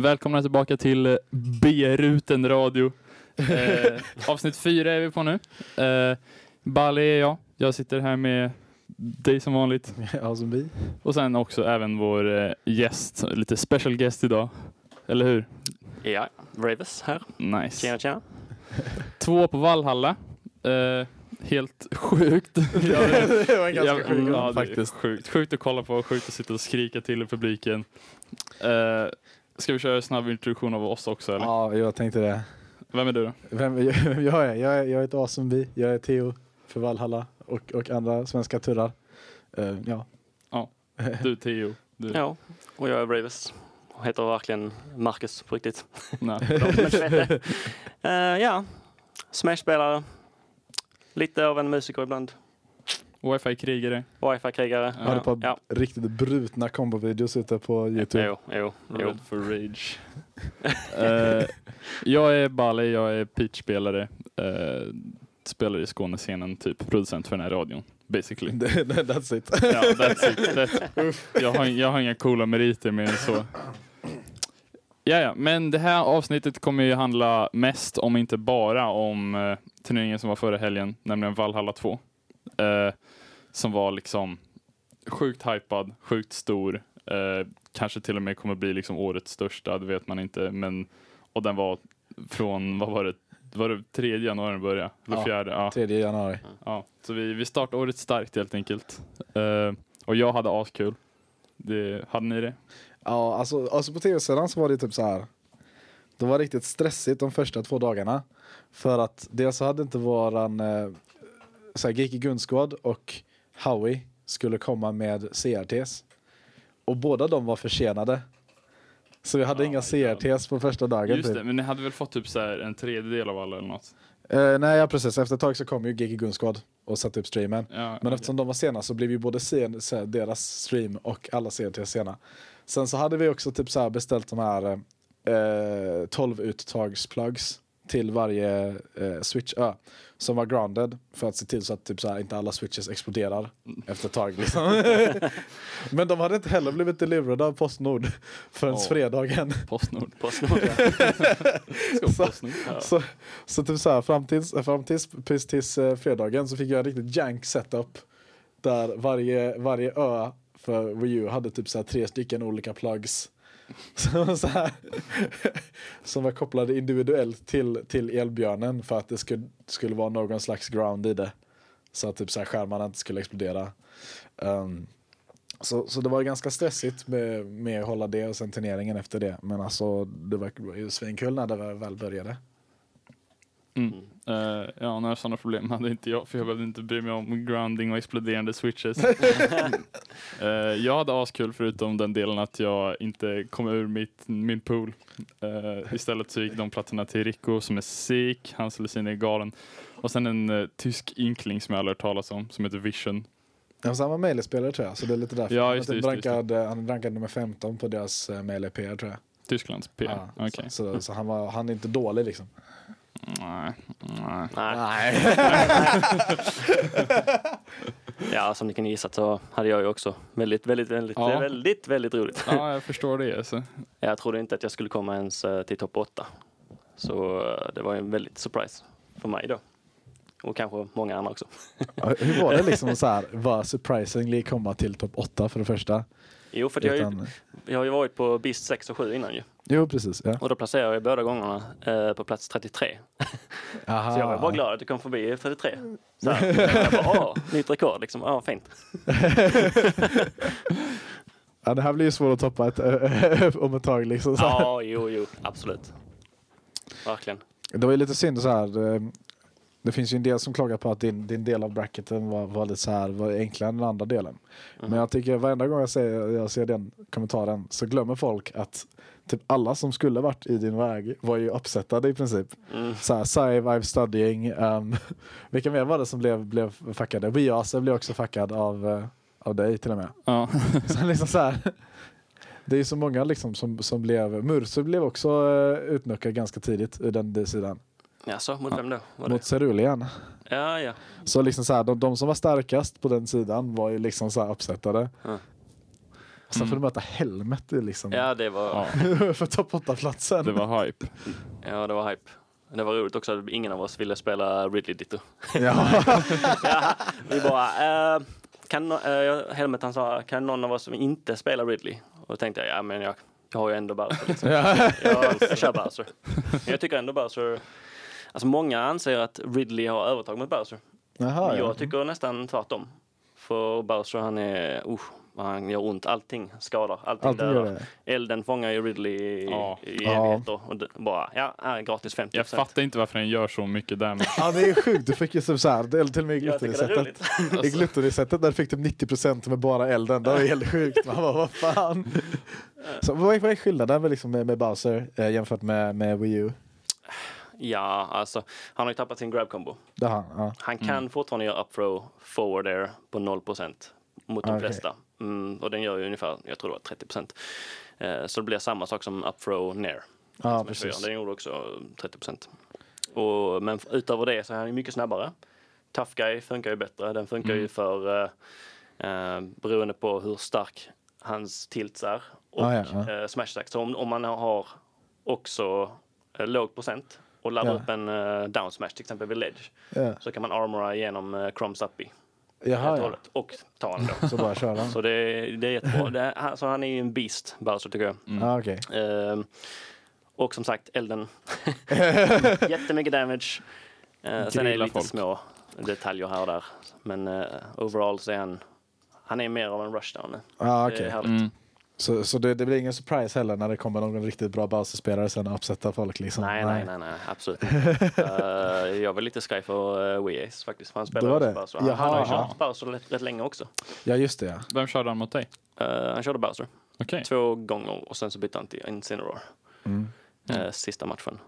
Välkomna tillbaka till B-ruten radio. Eh, avsnitt fyra är vi på nu. Eh, Bali är jag. Jag sitter här med dig som vanligt. Ja, som vi. Och sen också även vår eh, gäst, lite special guest idag. Eller hur? Ja, Ravis här. Nice. Tjena, tjena. Två på Valhalla. Eh, helt sjukt. det var en ganska Ja, sjuk ja, faktiskt. Sjukt. sjukt att kolla på, sjukt att sitta och skrika till i publiken. Eh, ska vi köra en snabb introduktion av oss också eller? Ja, jag tänkte det. Vem är du då? Vem, vem jag är? Jag är, jag heter Asenby. Jag är Theo för Valhalla och, och andra svenska turrar. Eh, ja. Du Theo. Du. Ja, och jag är Ravis. Och heter verkligen Marcus på riktigt. Nej. Eh, ja, Smash-spelare. Lite av en musiker ibland. Wifi-krigare. Wifi-krigare. Ja. Har du på Ja. riktigt brutna kombovideos ute på Youtube? Jo, jo, jo. Red for rage. Eh, jag är Bali, jag är pitchspelare. Uh, spelar i Skånescenen, typ producent för den här radion. Basically. That's it. Ja, that's it. That's, jag, har, jag har inga coola meriter mer än så. Ja, ja, men det här avsnittet kommer ju handla mest, om inte bara, om uh, turneringen som var förra helgen, nämligen Valhalla 2. Eh, som var liksom sjukt hypad, sjukt stor. Eh, kanske till och med kommer bli liksom årets största, det vet man inte. Men, och den var från, vad var det, var det tredje januari den började? Eller Ja. fjärde? Ja. 3 januari. Ja, så vi, vi startar året starkt helt enkelt. Eh, och jag hade askul. Det, hade ni det? Ja, alltså, alltså på tv-sidan så var det typ så här. Det var riktigt stressigt de första två dagarna. För att dels så hade inte våran eh, så här, Geeky Gunskård och Howie skulle komma med CRTs. Och båda de var försenade. Så vi hade Ja, inga ja. CRTs på första dagen. Just typ. det, men ni hade väl fått typ så här en tredjedel av alla eller något? Eh, nej, ja, precis. Efter ett tag så kom ju Geeky Gunskård och satte upp streamen. Ja, Men okej. eftersom de var sena så blev ju både sen, så här, deras stream och alla CRT sena. Sen så hade vi också typ så beställt de här eh, 12 uttagsplugs till varje eh, switch ö som var grounded för att se till så att typ så här, inte alla switches exploderar efter ett tag. Liksom. Men de hade inte heller blivit deliverade av Postnord förrän Åh. fredagen. Postnord. Postnord. ja. Så- Postnord. Ja. Så, så typ så här, fram tills, fram tills, tills, tills eh, fredagen så fick jag en riktigt jank setup. Där varje, varje ö för Wii U hade typ så här tre stycken olika plugs. Som, så här, som var kopplade individuellt till, till elbjörnen för att det skulle, skulle vara någon slags ground i det. Så att typ så här skärmarna inte skulle explodera. Um, så, så det var ganska stressigt med, med att hålla det och sen turneringen efter det. Men alltså det var, ju svinkul när det väl började. Mm. Eh, ja, några sådana problem hade inte jag, för jag behövde inte bry mig om grounding och exploderande switches. Eh, jag hade askul förutom den delen att jag inte kom ur mitt, min pool. Eh, istället så gick de plattorna till Rico som är sick, hans lusin är galen. Och sen en tysk inkling som jag aldrig hört talas om, som heter Vision. Ja, han var melee-spelare tror jag, så det är lite därför. Ja, just det, just rankad, eh, han är rankad nummer 15 på deras uh, melee-PR tror jag. Tysklands PR. Ja, Okej. Så, så, så han, var, han är inte dålig liksom. Nej, nej. Nej. Ja, som ni kan gissa så hade jag ju också väldigt, väldigt, väldigt, Ja. väldigt, väldigt roligt. Ja, jag förstår det. Alltså. Jag trodde inte att jag skulle komma ens eh, till topp 8. Så eh, det var ju en väldigt surprise för mig då. Och kanske många andra också. Hur var det liksom så här, var surprisingly komma till topp 8 för det första? Jo, för att jag, har ju, Utan, jag har ju varit på BIST 6 och 7 innan ju. Jo, precis. Ja. Och då placerade jag båda gångerna eh, på plats 33. Aha. Så jag var bara glad att jag kom förbi 33. Så här. Jag bara, åh, nytt rekord liksom. Ja, fint. Ja, det här blir ju svårt att toppa ett, om ett tag liksom. Så här. Ja, jo, jo, absolut. Verkligen. Det var ju lite synd så här. eh, Det finns ju en del som klagar på att din, din del av bracketen var, var lite så här, var enklare än den andra delen. Men jag tycker varenda gång jag ser, jag ser den kommentaren så glömmer folk att typ alla som skulle varit i din väg var ju uppsättade i princip. Mm. Så här, Save, I'm studying. Um, vilka mer var det som blev, blev fuckade? Biase blev också fuckad av, eh, av dig till och med. Ja. Så liksom så det är ju så många liksom som, som blev, Mursu blev också uh, utnuckad ganska tidigt ur den sidan. Jaså, mot vem då? Var Mot? Cerulean. Ja, ja. Så liksom så här, de, de som var starkast på den sidan var ju liksom så här uppsättade. Sen Mm. får du möta Helmet i liksom, Ja, det var, för topp 8-platsen. det var hype. ja, det var hype. Det var roligt också att ingen av oss ville spela Ridley Ditto. Ja. ja, vi bara, eh, kan, no- eh, Helmet han sa, kan någon av oss som inte spela Ridley? Och då tänkte jag, ja men jag, jag har ju ändå Bowser liksom. ja. jag, jag kör Bowser. Men jag tycker ändå Bowser, alltså många anser att Ridley har övertag mot Bowser. Jaha, Men ja. jag tycker nästan tvärtom. För Bowser han är, uh, han gör ont, allting skadar, allting Allting dödar. Elden fångar ju Ridley i, Ja. i Ja. evigheter och bara, ja, gratis 50 Jag fattar inte varför den gör så mycket damage. Ja det är sjukt, du fick ju typ såhär, eller till och med i roligt. I Gluttony-sättet där fick typ 90% med bara elden, det var helt sjukt. Man bara, vad fan. Så vad är, vad är skillnaden med, liksom med, med Bowser eh, jämfört med, med Wii U? Ja, alltså han har ju tappat sin grab combo. Han, ja. Han kan fortfarande göra up throw forward air på 0% mot de Okej. flesta. Mm, och den gör ju ungefär, jag tror det var 30 eh, Så det blir samma sak som up throw ner. Ja, precis. Den gjorde också 30 och, Men utöver det så är han ju mycket snabbare. Tough guy funkar ju bättre. Den funkar Mm. ju för eh, eh, beroende på hur stark hans tilts är och Ah, ja, ja. eh, smash attack. Så om, om man har också eh, låg procent och laddar Ja. upp en eh, down smash till exempel vid ledge så kan man armora igenom uh, Crumbs Uppy helt Jaha, och ja. hållet och ta honom då. Så bara köra. Så det, det är jättebra. Det, han- så han är ju en beast, Bowser tycker jag. Ja, okej. Ehm, och som sagt, elden. Jättemycket damage. Uh, sen är det lite folk. små detaljer här och där. Men eh, overall så är han, han är mer av en rushdown. Ja, Det är härligt. Mm. Så, så det, det blir ingen surprise heller när det kommer någon riktigt bra Bowser-spelare sen och uppsätta folk liksom? Nej, nej, nej, nej, absolut inte. Eh, jag var lite sky för uh, Wii Ace faktiskt. För han var också det? Bowser. Han, han har ju kört Bowser rätt, rätt länge också. Ja, just det ja. Vem körde han mot dig? Eh, han körde Bowser Okej. två gånger och sen så bytte han till Incineroar. Mm. eh, sista matchen.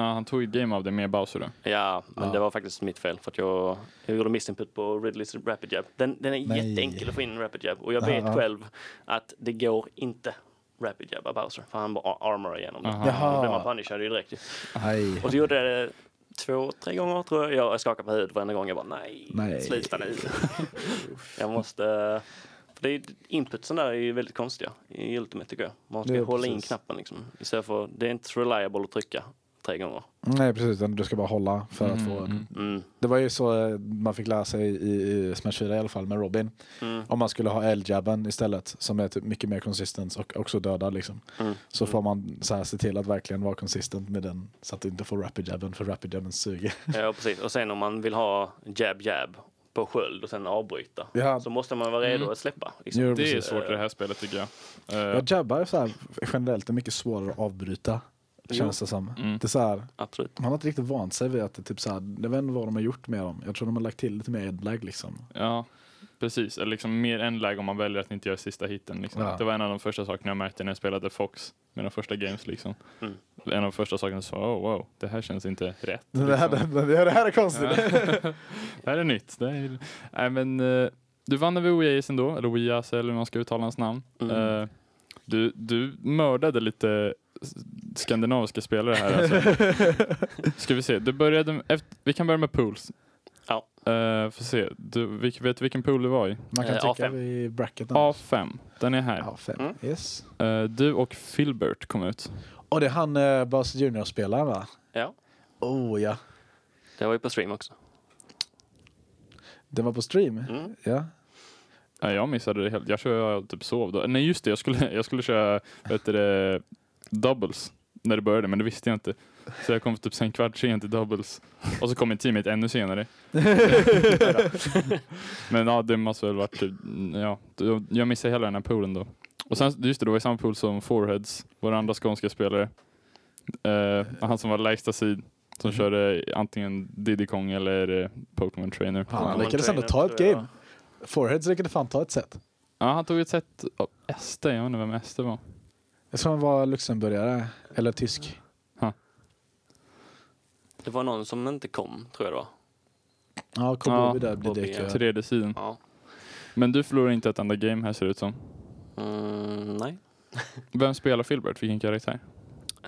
Ja, han tog ett game av det med Bowser då. Ja, men Ja. det var faktiskt mitt fel för att jag, jag gjorde missinput på Ridleys Rapid Jab. Den, den är Nej. jätteenkel att få in Rapid Jab och jag Ja, vet ja. själv att det går inte Rapid Jab av Bowser för han bara armor igenom det. Aha. Då blir man Jaha. punishad ju direkt ju. Aj. Och så gjorde jag det två, tre gånger tror jag. Jag skakade på huvudet varenda gång. Jag bara nej, Nej. sluta nu. jag måste... För det är, inputsen där är ju väldigt konstiga i Ultimate tycker jag. Man ska Ja, hålla in precis. knappen liksom. Istället för, det är inte så reliable att trycka tre gånger. Nej precis, du ska bara hålla för att Mm, få mm. Mm, Det var ju så eh, man fick lära sig i, i Smash 4 i alla fall med Robin. mm, Om man skulle ha L-jabben istället som är typ mycket mer konsistent och också dödad liksom. mm. Så får man så här se till att verkligen vara konsistent med den så att du inte får rapid jabben för rapid jabben suger. Ja, precis. Och sen om man vill ha jab, jab på sköld och sen avbryta. Ja, Så måste man vara redo Mm. att släppa. Liksom. Jo, Det är svårt i det här spelet tycker jag. Eh, Ja, jabbar så här, generellt är mycket svårare att avbryta. Jo. Känns det som. Mm. Det är så här, Absolut. man har inte riktigt vant sig vid att det typ så här, jag vet inte vad de har gjort med dem. Jag tror de har lagt till lite mer edlag liksom. Ja, precis. Eller liksom mer läge om man väljer att inte göra sista hitten. Liksom. Ja. Det var en av de första sakerna jag märkte när jag spelade Fox. Mina första games liksom. Mm. En av de första sakerna som sa, oh, wow, det här känns inte rätt. Det, här, liksom. det, det här är konstigt. det här är nytt. Det är... Nej, men, eh, du vann över Ace ändå, eller Ace eller hur man ska uttala hans namn. Mm. Eh, du, du mördade lite skandinaviska spelare här. Alltså. Ska vi se, du började, med- efter, vi kan börja med pools. Ja. Uh, får se, du, vet du vilken pool du var i? Man kan Eh, trycka A5. vid bracketen. A5, den är här. A5. Mm. Yes. Eh, du och Filbert kom ut. Och det är han uh, Buzz Junior-spelaren va? Ja, Oh ja. det var ju på stream också. Den var på stream? Mm. Ja. Nej, jag missade det helt. Jag tror jag typ sov då. Nej just det, jag skulle, jag skulle köra heter det, doubles när det började, men det visste jag inte. Så jag kom typ sen kvart sent till doubles. Och så kom mitt teammate ännu senare. men ja, det måste väl varit typ, ja, jag missade hela den här poolen då. Och sen, just det, då var i samma pool som Foreheads, vår andra skånska spelare. Eh, han som var lägsta sid, som Mhm. körde antingen Diddy Kong eller eh, Pokémon Trainer. Han Pokémon lyckades ändå ta ett game. Foreheads lyckades fan ta ett set. Ja, han tog ett set av Este, jag vet inte vem Este var. Jag tror han var luxemburgare, eller tysk. Det var någon som inte kom, tror jag det var. Ja, kom Ja, Bobby där blir ja. Tredje sidan. Ja. Men du förlorar inte ett enda game här ser det ut som. Mm, nej. Vem spelar Filbert? Vilken karaktär?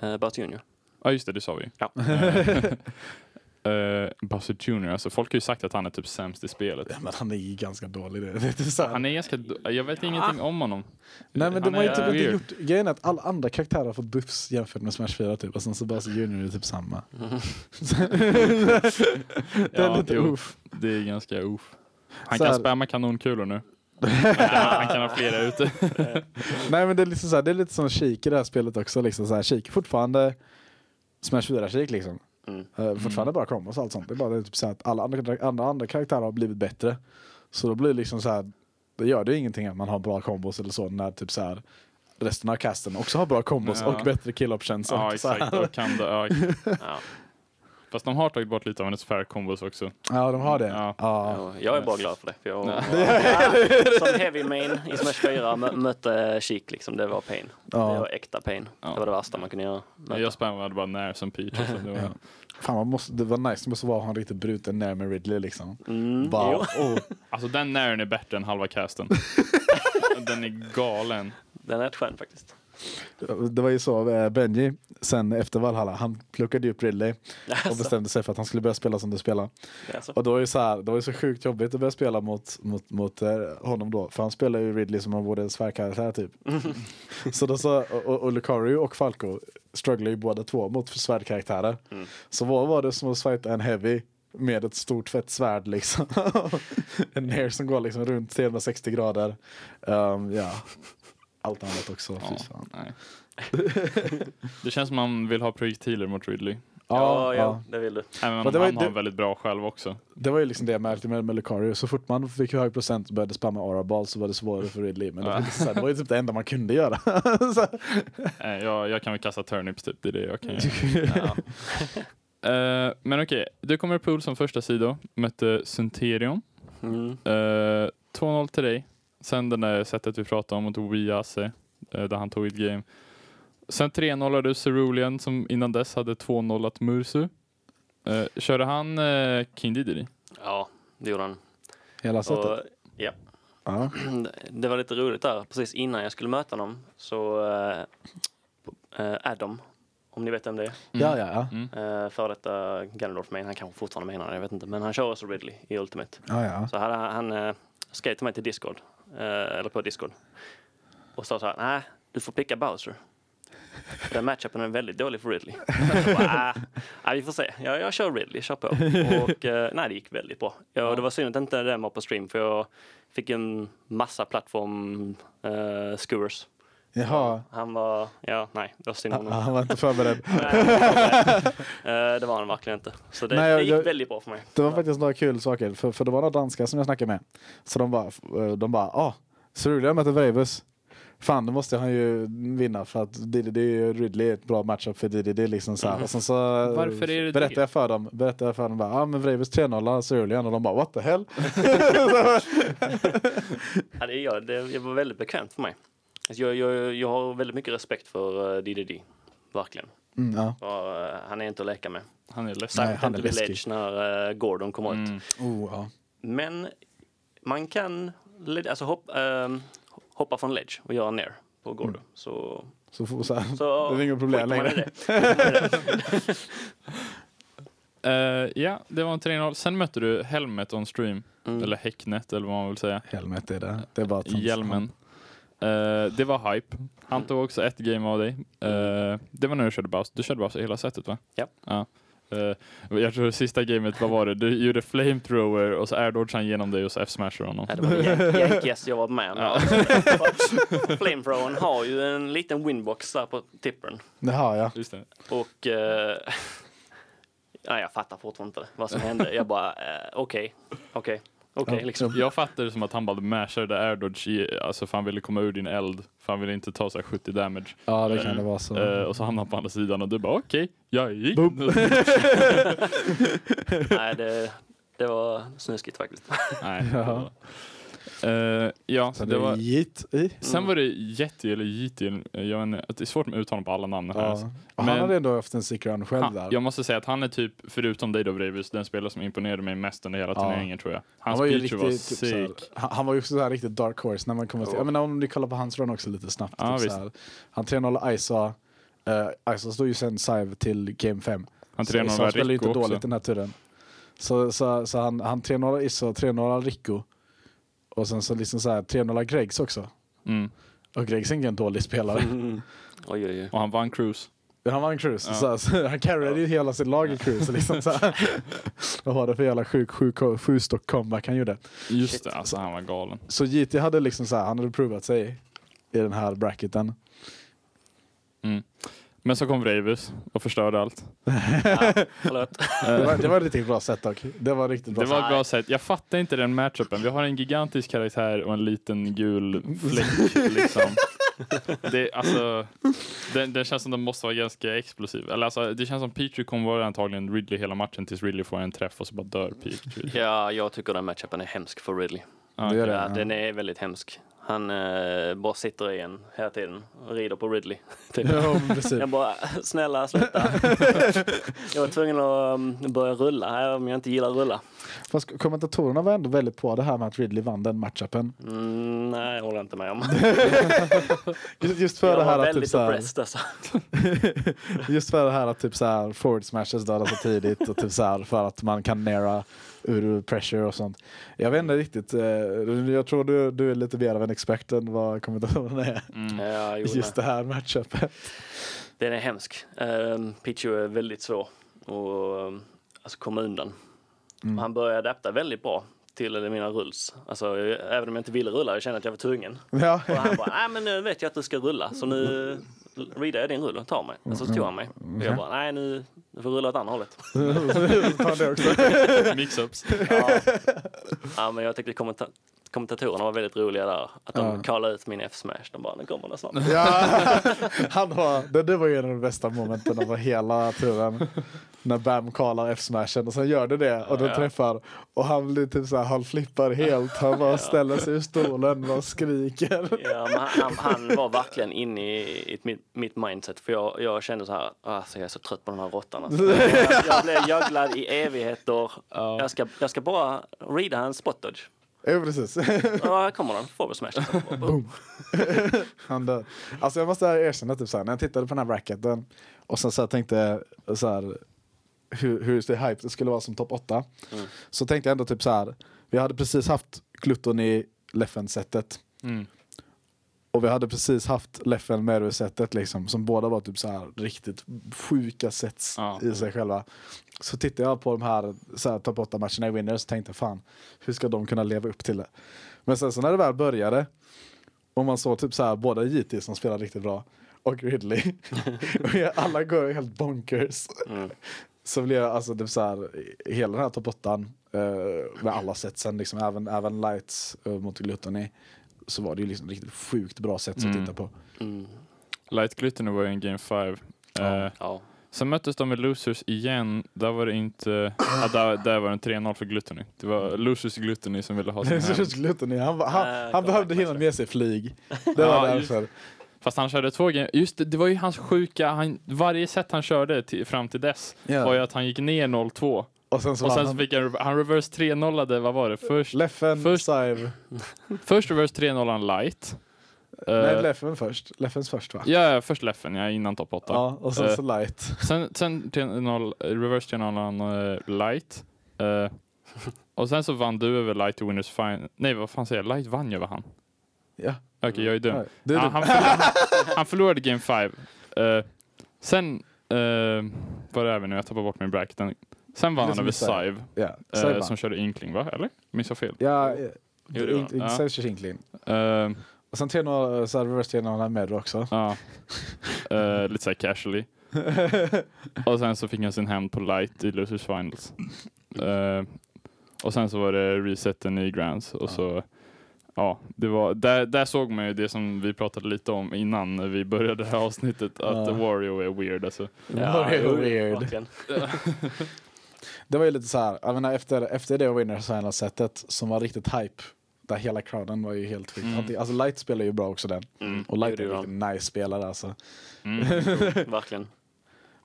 Uh, Buzz Junior. Ja just det, det sa vi. Ja. Uh, Bowser Jr. Alltså, folk har ju sagt att han är typ sämst i spelet. Ja, men han är ju ganska dålig. Det. Det är. Han är ganska... Jag vet ingenting om honom. Nej men de Han har ju typ inte gjort, grejen är att alla andra karaktärer har fått buffs jämfört med Smash 4 typ. Och sen så bara så Junior är typ samma. det är Ja, lite jo. uff. Det är ganska uff. Han Så kan här- spamma kanonkulor nu. Han kan, han kan ha flera ute. Nej men det är, liksom så här, det är lite som Sheik i det här spelet också. Liksom så här, är fortfarande Smash 4 Sheik liksom. Mm. Uh, fortfarande bara kombos och allt sånt. Det är bara det, typ så här, att alla andra, andra, andra karaktärer har blivit bättre. Så då blir det liksom så här. Då gör det ingenting att man har bra kombos eller så när typ så här resten av casten också har bra kombos Ja. och bättre kill options. Ja, exakt. Och kan det, ja. Ja. Fast de har tagit bort lite av hennes fair combos också. Ja, de har det. Ja. Ja. Ja, Jag är bara glad för det. För jag, Nej. som heavy main i Smash 4 mö- mötte Chic liksom, det var pain. Ja. Det var äkta pain. Ja. Det var det värsta man kunde göra. Möta. Jag spammade bara när som Peach. Fan, man måste, det var nice, det måste vara han riktigt bruten när med Ridley liksom. Mm, Bara, oh, Alltså den nären är bättre än halva casten. den är galen. den är rätt skön faktiskt. Det var ju så, eh, Benji, sen efter Valhalla, han pluckade upp Ridley och Alltså, bestämde sig för att han skulle börja spela som du spelar. alltså. Och då är det så här, det var ju så sjukt jobbigt att börja spela mot, mot, mot eh, honom då, för han spelar ju Ridley som om han vore en svärdkaraktär typ. så då så, och, och, och Lucario och Falco strugglar ju båda två mot svärdkaraktärer. Mm. Så vad var det som att fighta en heavy med ett stort fett svärd liksom. en nair som går liksom runt 360 grader. Um, ja, allt annat också. Ja, fy fan. nej. Det känns som man vill ha projektiler mot Ridley. Ja, ja, det vill du. Även Men om det var han har det- en väldigt bra själv också. Det var ju liksom det jag märkte med, med Lucario. Så fort man fick hög procent och började spamma aura ball så var det svårare för Ridley. Men det, var, Ja. så här, det var ju typ det enda man kunde göra. så, Eh, Jag, jag kan väl kasta turnips typ, det är det jag kan göra. Ja. Eh, men okej, du kommer pool som första sida, mötte Sunterion. Mm. Eh, 2-0 till dig. Sen det där sättet vi pratade om mot Oiase, uh, där han tog ett game. Sen 3-0 du Cerulean som innan dess hade 2-0 Mursu. Uh, körde han uh, King Diddy? ja, det gjorde han. Hela sättet. Och, ja. Ja. Det var lite roligt där, precis innan jag skulle möta honom så uh, Adam, om ni vet vem det är, ja, ja, ja. Mm. uh, för detta Ganondorf main, han kanske fortfarande menar det, jag vet inte, men han kör också Ridley i Ultimate. ja, ja. Så han uh, skrev till mig till Discord, eh, Eh, eller på Discord, och sa så här, nej, du får picka Bowser. För Den matchupen är väldigt dålig för Ridley. Bara, "Ah, vi får se. Jag, jag kör Ridley, kör på. Och eh, nej, det gick väldigt bra. Ja, Det var synd att inte den var på stream för jag fick en massa plattform eh, uh, scores Jaha, Han var, ja, nej, det var synd om han, honom. han var inte förberedd. Nej. Eh, det var han verkligen inte. Så det, Nej, jag- det gick jag- väldigt bra för mig. Det var faktiskt några kul saker, för, för det var några danskar som jag snackade med. Så de bara, eh, de bara, ah, Cerulean möter Vreivus. Fan, då måste han ju vinna för att det, det är ju Ridley är ett bra matchup för är liksom så här. Och sen så Varför är det berättade det? jag för dem, berättade jag för dem, bara, ah, men Vreivus 3-0 Cerulean och de bara, what the hell? Ja, det, ja, det, det var väldigt bekvämt för mig. Alltså, jag, jag, jag har väldigt mycket respekt för uh, DDD. Verkligen. Mm, ja. Och, eh, han är inte att leka med. Han är. Nej, Särskilt han är inte läskig. Ledge när eh, Gordon kommer ut. Mm. Oh, ja. Men man kan alltså, hopp, ehm, hoppa från Ledge och göra ner på Gordon. Mm. Så, Så, får- så, här, så det är inga problem längre. det. Eh, ja, det var en 3-0. Sen mötte du Helmet on stream. Mm. Eller Häcknet eller vad man vill säga. Helmet är det. Det är bara Hjälmen. Eh, det var hype. Han tog också ett game av dig. Eh, det var när du körde Bowser. Du körde Bowser hela sättet va? Ja. ja. Eh, jag tror sista gamet, vad var det? Du gjorde flamethrower och så airdodgade han genom dig och så f-smashade honom. Nej, det var det jank- jankigaste jag var med om. Ja. Flamethrowern har ju en liten winbox där på tippern. Det har jag. Just det. Och nej, jag fattar fortfarande inte vad som hände. Jag bara, okej, okej, okej Ja, liksom. Jag fattade det som att han bara mashade airdodge i, alltså för han ville komma ur din eld. För han ville inte ta så här 70 damage. Ja, det kan det vara så. Eh, och så hamnade han på andra sidan och du bara okej, jag gick. Boom. Nej, det, det var snuskigt faktiskt. Nej. Ja. Eh, ja, Så det var, Jit i. sen var det Yeti eller eh, jag vet inte, det är svårt med uttal på alla namn här. Ja. alltså. Men- han hade ändå haft en secret run själv Han, där. jag måste säga att han är typ, förutom dig då Vreivus, den spelare som imponerade mig mest under hela Ja. turneringen tror jag. Han Hans var ju riktigt, var typ, här, sick. han, han var ju också så här riktigt dark horse när man kommer till, Ja. jag menar om ni kollar på hans run också lite snabbt. Ja, typ, så här. Han 3-0 Isa, uh, Isa stod ju sen Sive till game 5. Han Så 3 Issa 0 spelar ju Rico inte dåligt också. den här turen. Så, så, så han, han 3-0 Issa och 3-0 Rico. Och sen så liksom så här 3-0 Greggs också. Mm. Och Greggs är ingen dålig spelare. Mm. Oj, oj, oj. Och han vann cruise. Han vann Cruise. Ja. Så, så, han carryade ju hela sitt lag i Cruise. Liksom, så här. Vad var det för jävla sjuk sjuk sju stock comeback han gjorde. Just Shit. det, alltså han var galen. Så JT hade liksom så här, han hade provat sig i den här bracketen. Mm. Men så kom Ravers och förstörde allt. Ja. Det var, det var ett riktigt bra sätt dock. Det var riktigt bra Det var ett bra sätt. Jag fattar inte den matchupen. Vi har en gigantisk karaktär och en liten gul fläck. liksom. det, alltså, den, den känns som den måste vara ganska explosiv. Eller alltså, det känns som Petrie kommer vara antagligen Ridley hela matchen tills Ridley får en träff och så bara dör Petrie. Ja, jag tycker den matchupen är hemsk för Ridley. Ja, Det gör det. Ja, den är väldigt hemsk. Han eh, bara sitter i en hela tiden och rider på Ridley. Typ. Ja. Jag bara, snälla sluta. jag var tvungen att um, börja rulla här om jag inte gillar att rulla. Fast kommentatorerna var ändå väldigt på det här med att Ridley vann den matchupen. Mm, nej, jag håller inte med om. Just, för jag det här att typ väldigt så här, oppressed alltså. Just för det här att typ så här forward smashes dödas så tidigt och typ så här för att man kan nära ur pressure och sånt. Jag vet inte riktigt, eh, jag tror du, du är lite mer av en expert än vad kommentatorerna är. Mm. Ja, jo, Just det här matchupet. Den är hemsk. Um, Pichu är väldigt svår att um, alltså komma undan. Mm. Han började adapta väldigt bra till mina rulls. Alltså, jag- även om jag inte ville rulla, jag kände att jag var tvungen. Ja. Och han bara, nej men nu vet jag att du ska rulla så nu jag din rull och tar mig. Och så tog han mig. Och jag bara, nej nu, du får rulla åt andra hållet. Mix-ups. Ja. ja men jag tyckte kommenta- kommentatorerna var väldigt roliga där. Att de Ja. kallade ut min F-smash. De bara, nu kommer den snart. Ja, han var, det, det var ju en av de bästa momenten av hela turen. När Bam kallar F-smashen och sen gör det det och den Ja. träffar. Och han blir typ såhär, han flippar helt. Han bara ställer sig ur stolen och skriker. Ja, han, han var verkligen inne i, i mitt, mitt mindset. För jag, jag kände så här, alltså jag är så trött på den här råttan. Alltså. Jag, jag blev jöglad i evigheter. Jag, ska, jag ska bara reada hans spot dodge. Ja precis. Ja, här kommer den. Forward smash. Boom. Han dör. Alltså jag måste erkänna typ såhär, när jag tittade på den här bracketen och sen så tänkte så här, hur, hur det hype det skulle vara som topp 8. Mm. Så tänkte jag ändå typ så här. vi hade precis haft Glutton i Leffen-setet. Mm. Och vi hade precis haft Leffen med setet liksom, som båda var typ så här riktigt sjuka sets Ja. i sig själva. Så tittade jag på de här, så här topp 8 matcherna i Winners och tänkte fan, hur ska de kunna leva upp till det? Men sen så när det väl började och man såg typ så här båda JT som spelar riktigt bra och Ridley. och alla går helt bonkers. Mm. Så blev jag alltså typ så här, hela den här topp 8 eh, med alla setsen, liksom, även, även lights eh, mot Gluttony. Så var det ju liksom riktigt sjukt bra sätt att Mm. titta på. Mm. Light Glitter var ju en game 5. Ja. Eh, Ja. sen möttes de med Losers igen. Där var det inte... Ja, där, där var det en 3-0 för Gluttony. Det var Losers Gluttony som ville ha sin just Gluttony, han, han, Äh, han kom behövde hinna med sig flyg. Det var Ja, därför. Fast han körde två game. Just det, det var ju hans sjuka... Han, varje set han körde till, fram till dess Ja. var ju att han gick ner 0-2. Och sen så Och sen så han. fick han, han reverse 3-0ade, vad var det? Först, Leffen, först- först reverse 3-0 light. Eh, Nej, Leffen först. Leffens först va? ja, ja, först Leffen, ja, innan topp 8. Ja, och sen Eh, så light. Sen, sen 3-0, reverse 3-0 uh, light. Eh, och sen så vann du över light i winners final. Nej, vad fan säger jag? Light vann ju över han. Ja. Okej, jag är dum. Det är Ja, du. han, förlorade, han förlorade game 5. Uh, sen, uh, vad är vi nu? Jag tappar bort min bracket. Sen vann han över Sive. Ja, eh, Sive vann. som körde Inkling va? Eller? Missade fel. Ja. Sive kör Inkling. Eh, Och sen 3-0, så här reverse 3-0 med också. Ja. Eh, lite såhär casually. och sen så fick han sin hämnd på light i Losers Finals. Eh, och sen så var det reseten i Grands och så Ja, det var, där, där såg man ju det som vi pratade lite om innan när vi började det här avsnittet, att Ja. Wario är weird alltså. Ja, det är weird. Det var ju lite så här, jag menar, efter, efter det Winners Final setet som var riktigt hype, där hela crowden var ju helt sjukt. Mm. Alltså Light spelar ju bra också den. Mm. Och Light är det en nice spelare alltså. Mm. Verkligen.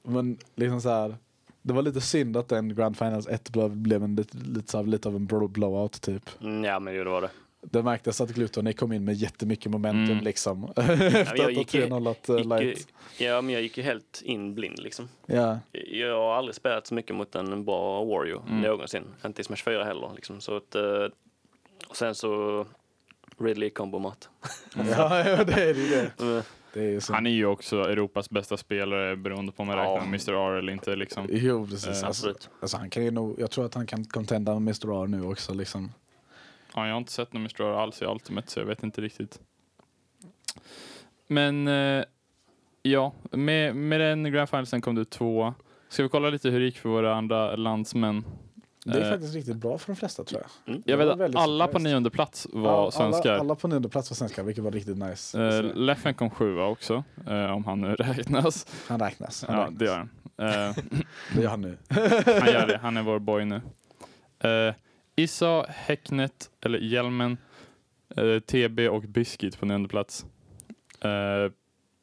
Men liksom så här, det var lite synd att den Grand Finals 1 blev, blev en lite, lite, lite av en blowout typ. Mm, ja, men jo, det var det. Det märktes att Glutoni kom in med jättemycket momentum Mm. liksom. Ja, Efter jag att ha gick ju- 3-0 gick ju- light. Ja, men jag gick ju helt in blind liksom. Ja. Jag har aldrig spelat så mycket mot en bra Wario Mm. någonsin. Inte i Smash 4 heller. Liksom. Så att, eh, och sen så Ridley kombomat. ja, ja, det är ju det. Mm. det är. Han är ju också Europas bästa spelare beroende på om man Ja. räknar Mr R eller inte. Liksom. Jo, precis. Eh, Alltså, alltså, han kan ju nog, jag tror att han kan contenda med Mr. R nu också. Liksom. Ja, jag har inte sett någon Mr R alls i Ultimate så jag vet inte riktigt. Men eh, ja, med, med den Grand Finalsen kom du två. Ska vi kolla lite hur det gick för våra andra landsmän? Det är Eh, faktiskt riktigt bra för de flesta tror jag. Mm. Jag vet att alla på nionde plats var Alla- svenskar. Alla, alla på nionde plats var svenskar, vilket var riktigt nice. Eh, Leffen kom sjua också, eh, om han nu räknas. han räknas. Han Ja, räknas. det gör han. Eh, Det gör han nu. han gör det, han är vår boy nu. Issa, Häcknet, eller Hjälmen, eh, TB och Biscuit på nionde plats. Eh,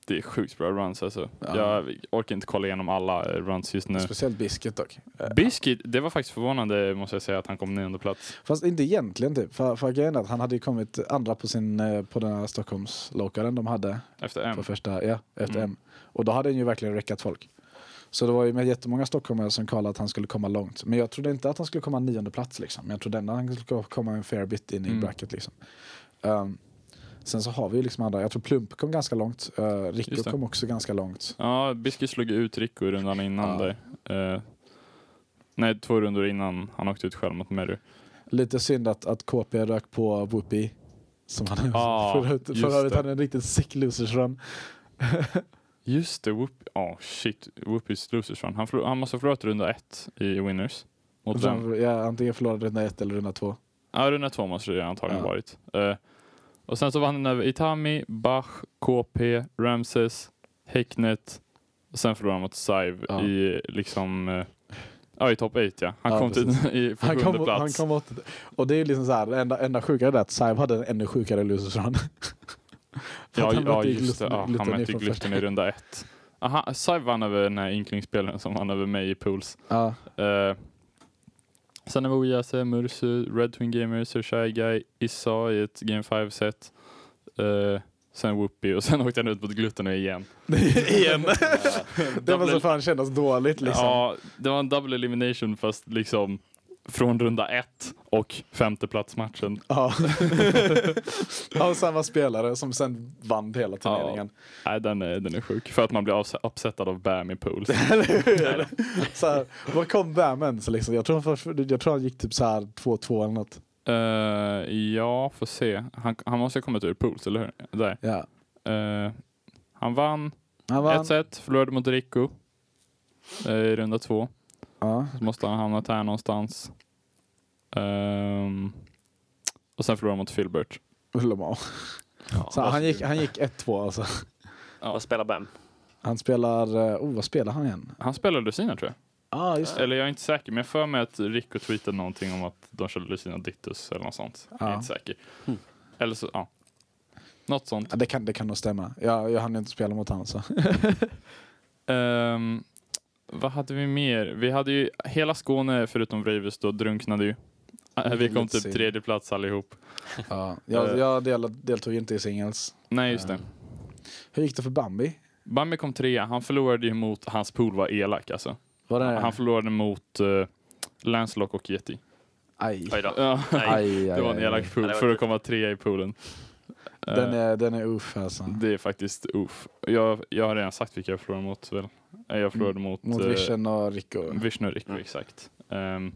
det är sjukt bra runs alltså. Ja. Jag orkar inte kolla igenom alla eh, runs just nu. Speciellt Biscuit dock. Eh, Biscuit, det var faktiskt förvånande måste jag säga att han kom nionde plats. Fast inte egentligen typ. För, för grejen är att han hade ju kommit andra på, sin, eh, på den här Stockholms-lokalen de hade Efter M. på första, ja, efter Mm. M. Och då hade han ju verkligen räckat folk. Så det var ju med jättemånga stockholmare som kallade att han skulle komma långt. Men jag trodde inte att han skulle komma nionde plats liksom. Men jag trodde ändå att han skulle komma en fair bit in i Mm. bracket liksom. Um, sen så har vi ju liksom andra, jag tror Plump kom ganska långt. Uh, Rico Just det. kom också ganska långt. Ja, Biscuit slog ut Rico i rundan innan Ja. där. Eh, nej, två rundor innan han åkte ut själv mot Meru. Lite synd att, att KP rök på Whoopi. Som han Ja, förra året- hade en riktigt sick losers run. Just det, Whoop, oh, shit, Whoopis losers run. Han, han måste ha förlorat runda ett i winners. Mot? Som, ja, antingen förlorade runda ett eller runda två. Ja, runda två måste det antagligen Ja. varit. Eh, och sen så vann han över Itami, Bach, KP, Ramses, Häcknet och sen förlorade han mot Saiv Ja. i liksom eh, Ja, i topp 8 ja. Han Ja, kom till i Han kom, plats. han kom åt, och det är liksom så här, det enda, enda sjukare är att Saiv hade en ännu sjukare losers run. Ja, ja just det. Ja, han mötte från Gluten i runda ett. Aha, Saiv vann över den här inklingsspelaren som vann över mig i pools. Ja, Uh, sen var Oyase, Mursu, Red Twin Gamer, Sir Shy Guy, Issa i ett Game 5-set. Uh, sen Whoopi och sen åkte han ut mot Gluten igen. igen. Eh, det var så fan kändes dåligt liksom. Ja, det var en double elimination fast liksom från runda ett och femte platsmatchen. Ja. Av samma spelare som sen vann hela turneringen. Nej, den är, den är sjuk. För att man blir uppsättad av Bam i pools. Så här, vad kom Bammen? Så liksom, jag, tror jag tror han gick typ så här 2-2 eller något. Uh, ja, får se. Han, han måste ha kommit ur pools, eller hur? Där. Ja. Eh, han vann vann. ett set, förlorade mot Rico eh, i runda två. Ja. Så måste han hamnat här någonstans. Ehm, och sen förlorade han mot Filbert. Lamar. ja, Så han gick, han gick 1-2 alltså. Vad spelar Bam? Han spelar, eh, oh vad spelar han igen? Han spelade Lucina tror jag. Ja ah, just det. Eller jag är inte säker, men jag för mig att Rico tweetade någonting om att de körde Lucina Dittus eller något sånt. Jag är Ja. inte säker. Mm. Eller så, ja. Något sånt. Ja, det, kan, det kan nog stämma. Jag, jag hann inte spela mot honom så. Ehm, vad hade vi mer? Vi hade ju hela Skåne förutom Ravus då drunknade ju. Eh, Vi kom typ synd. tredje plats allihop. Ja. Jag, jag del, deltog ju inte i singles. Nej, just det. Eh, Hur gick det för Bambi? Bambi kom trea. Han förlorade ju mot, hans pool var elak alltså. Var det... Han förlorade mot uh, Lancelock och Yeti. Aj. Ja. Aj, aj, det var en elak pool för att komma trea i poolen. Eh, Den är, den är uff alltså. Det är faktiskt uff. Jag, jag har redan sagt vilka jag förlorade mot väl. Eh, Jag förlorade mot, Mot eh, Vision och Rico. Vishnu och Rico, Mm. exakt. Ehm,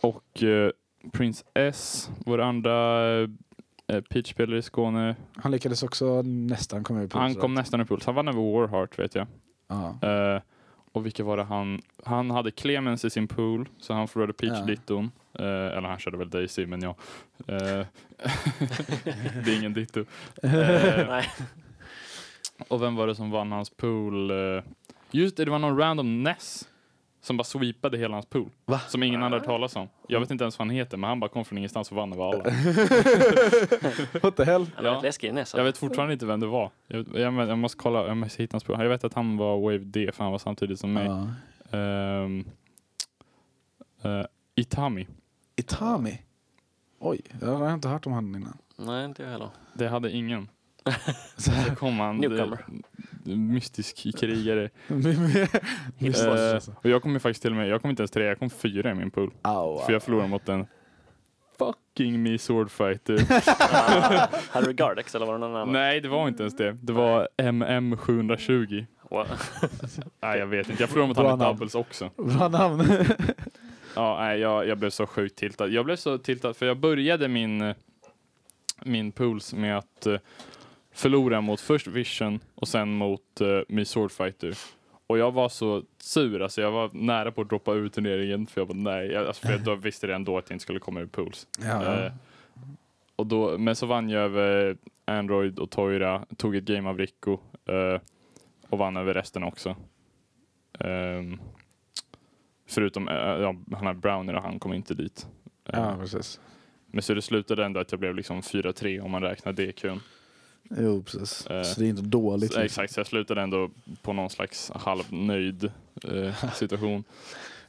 och eh, Prince S, vår andra uh, Peach-spelare i Skåne. Han lyckades också nästan komma ut på Han kom nästan i puls. Han vann över Warheart vet jag. Ja. Eh, och vilka var det han... Han hade Clemens i sin pool, så han förlorade Peach Ja. Ditton. Eh, eller han körde väl Daisy, men ja. Eh, det är ingen Ditto. Och vem var det som vann hans pool? Eh, just det, det var någon random Ness som bara sweepade hela hans pool. Va? Som ingen hade hört talas om. Jag vet inte ens vad han heter, men han bara kom från ingenstans och vann över alla. What the hell? Han Ja. läskig. Jag vet fortfarande inte vem det var. Jag, jag, jag måste kolla, jag måste hitta hans pool. Jag vet att han var Wave D, för han var samtidigt som mig. Ja. Ehm, eh, Itami. Itami? Oj, jag har inte hört om han innan. Nej, inte jag heller. Det hade ingen. Så Så kom han, Newcomer. mystisk krigare. Eh, alltså. och jag kom faktiskt till och med, jag kom inte ens tre, jag kom fyra i min pool. Au, För jag förlorade mot en fucking me swordfighter. Hade du Gardex eller var det någon annan? Nej, det var inte ens det. Det var MM 720. Wow. Nej, jag vet inte. Jag förlorade mot han i doubles också. Bra namn. Ja, nej, jag, jag blev så sjukt tiltad. Jag blev så tiltad för jag började min, eh, min pools med att eh, förlora mot först Vision och sen mot uh, Me Swordfighter. Och jag var så sur, alltså jag var nära på att droppa ur turneringen för jag var nej, alltså, för jag då visste redan då att jag inte skulle komma ur pools. Ja, Eh, och då, men så vann jag över Android och Toira, tog ett game av Rico eh, och vann över resten också. Ehm, förutom, eh, ja, han här Browner och han kom inte dit. Ja, precis. Men så det slutade ändå att jag blev liksom 4-3 om man räknar DQn. Jo, precis. Eh, så det är inte dåligt. Så, liksom. exakt, så jag slutade ändå på någon slags halvnöjd eh, situation.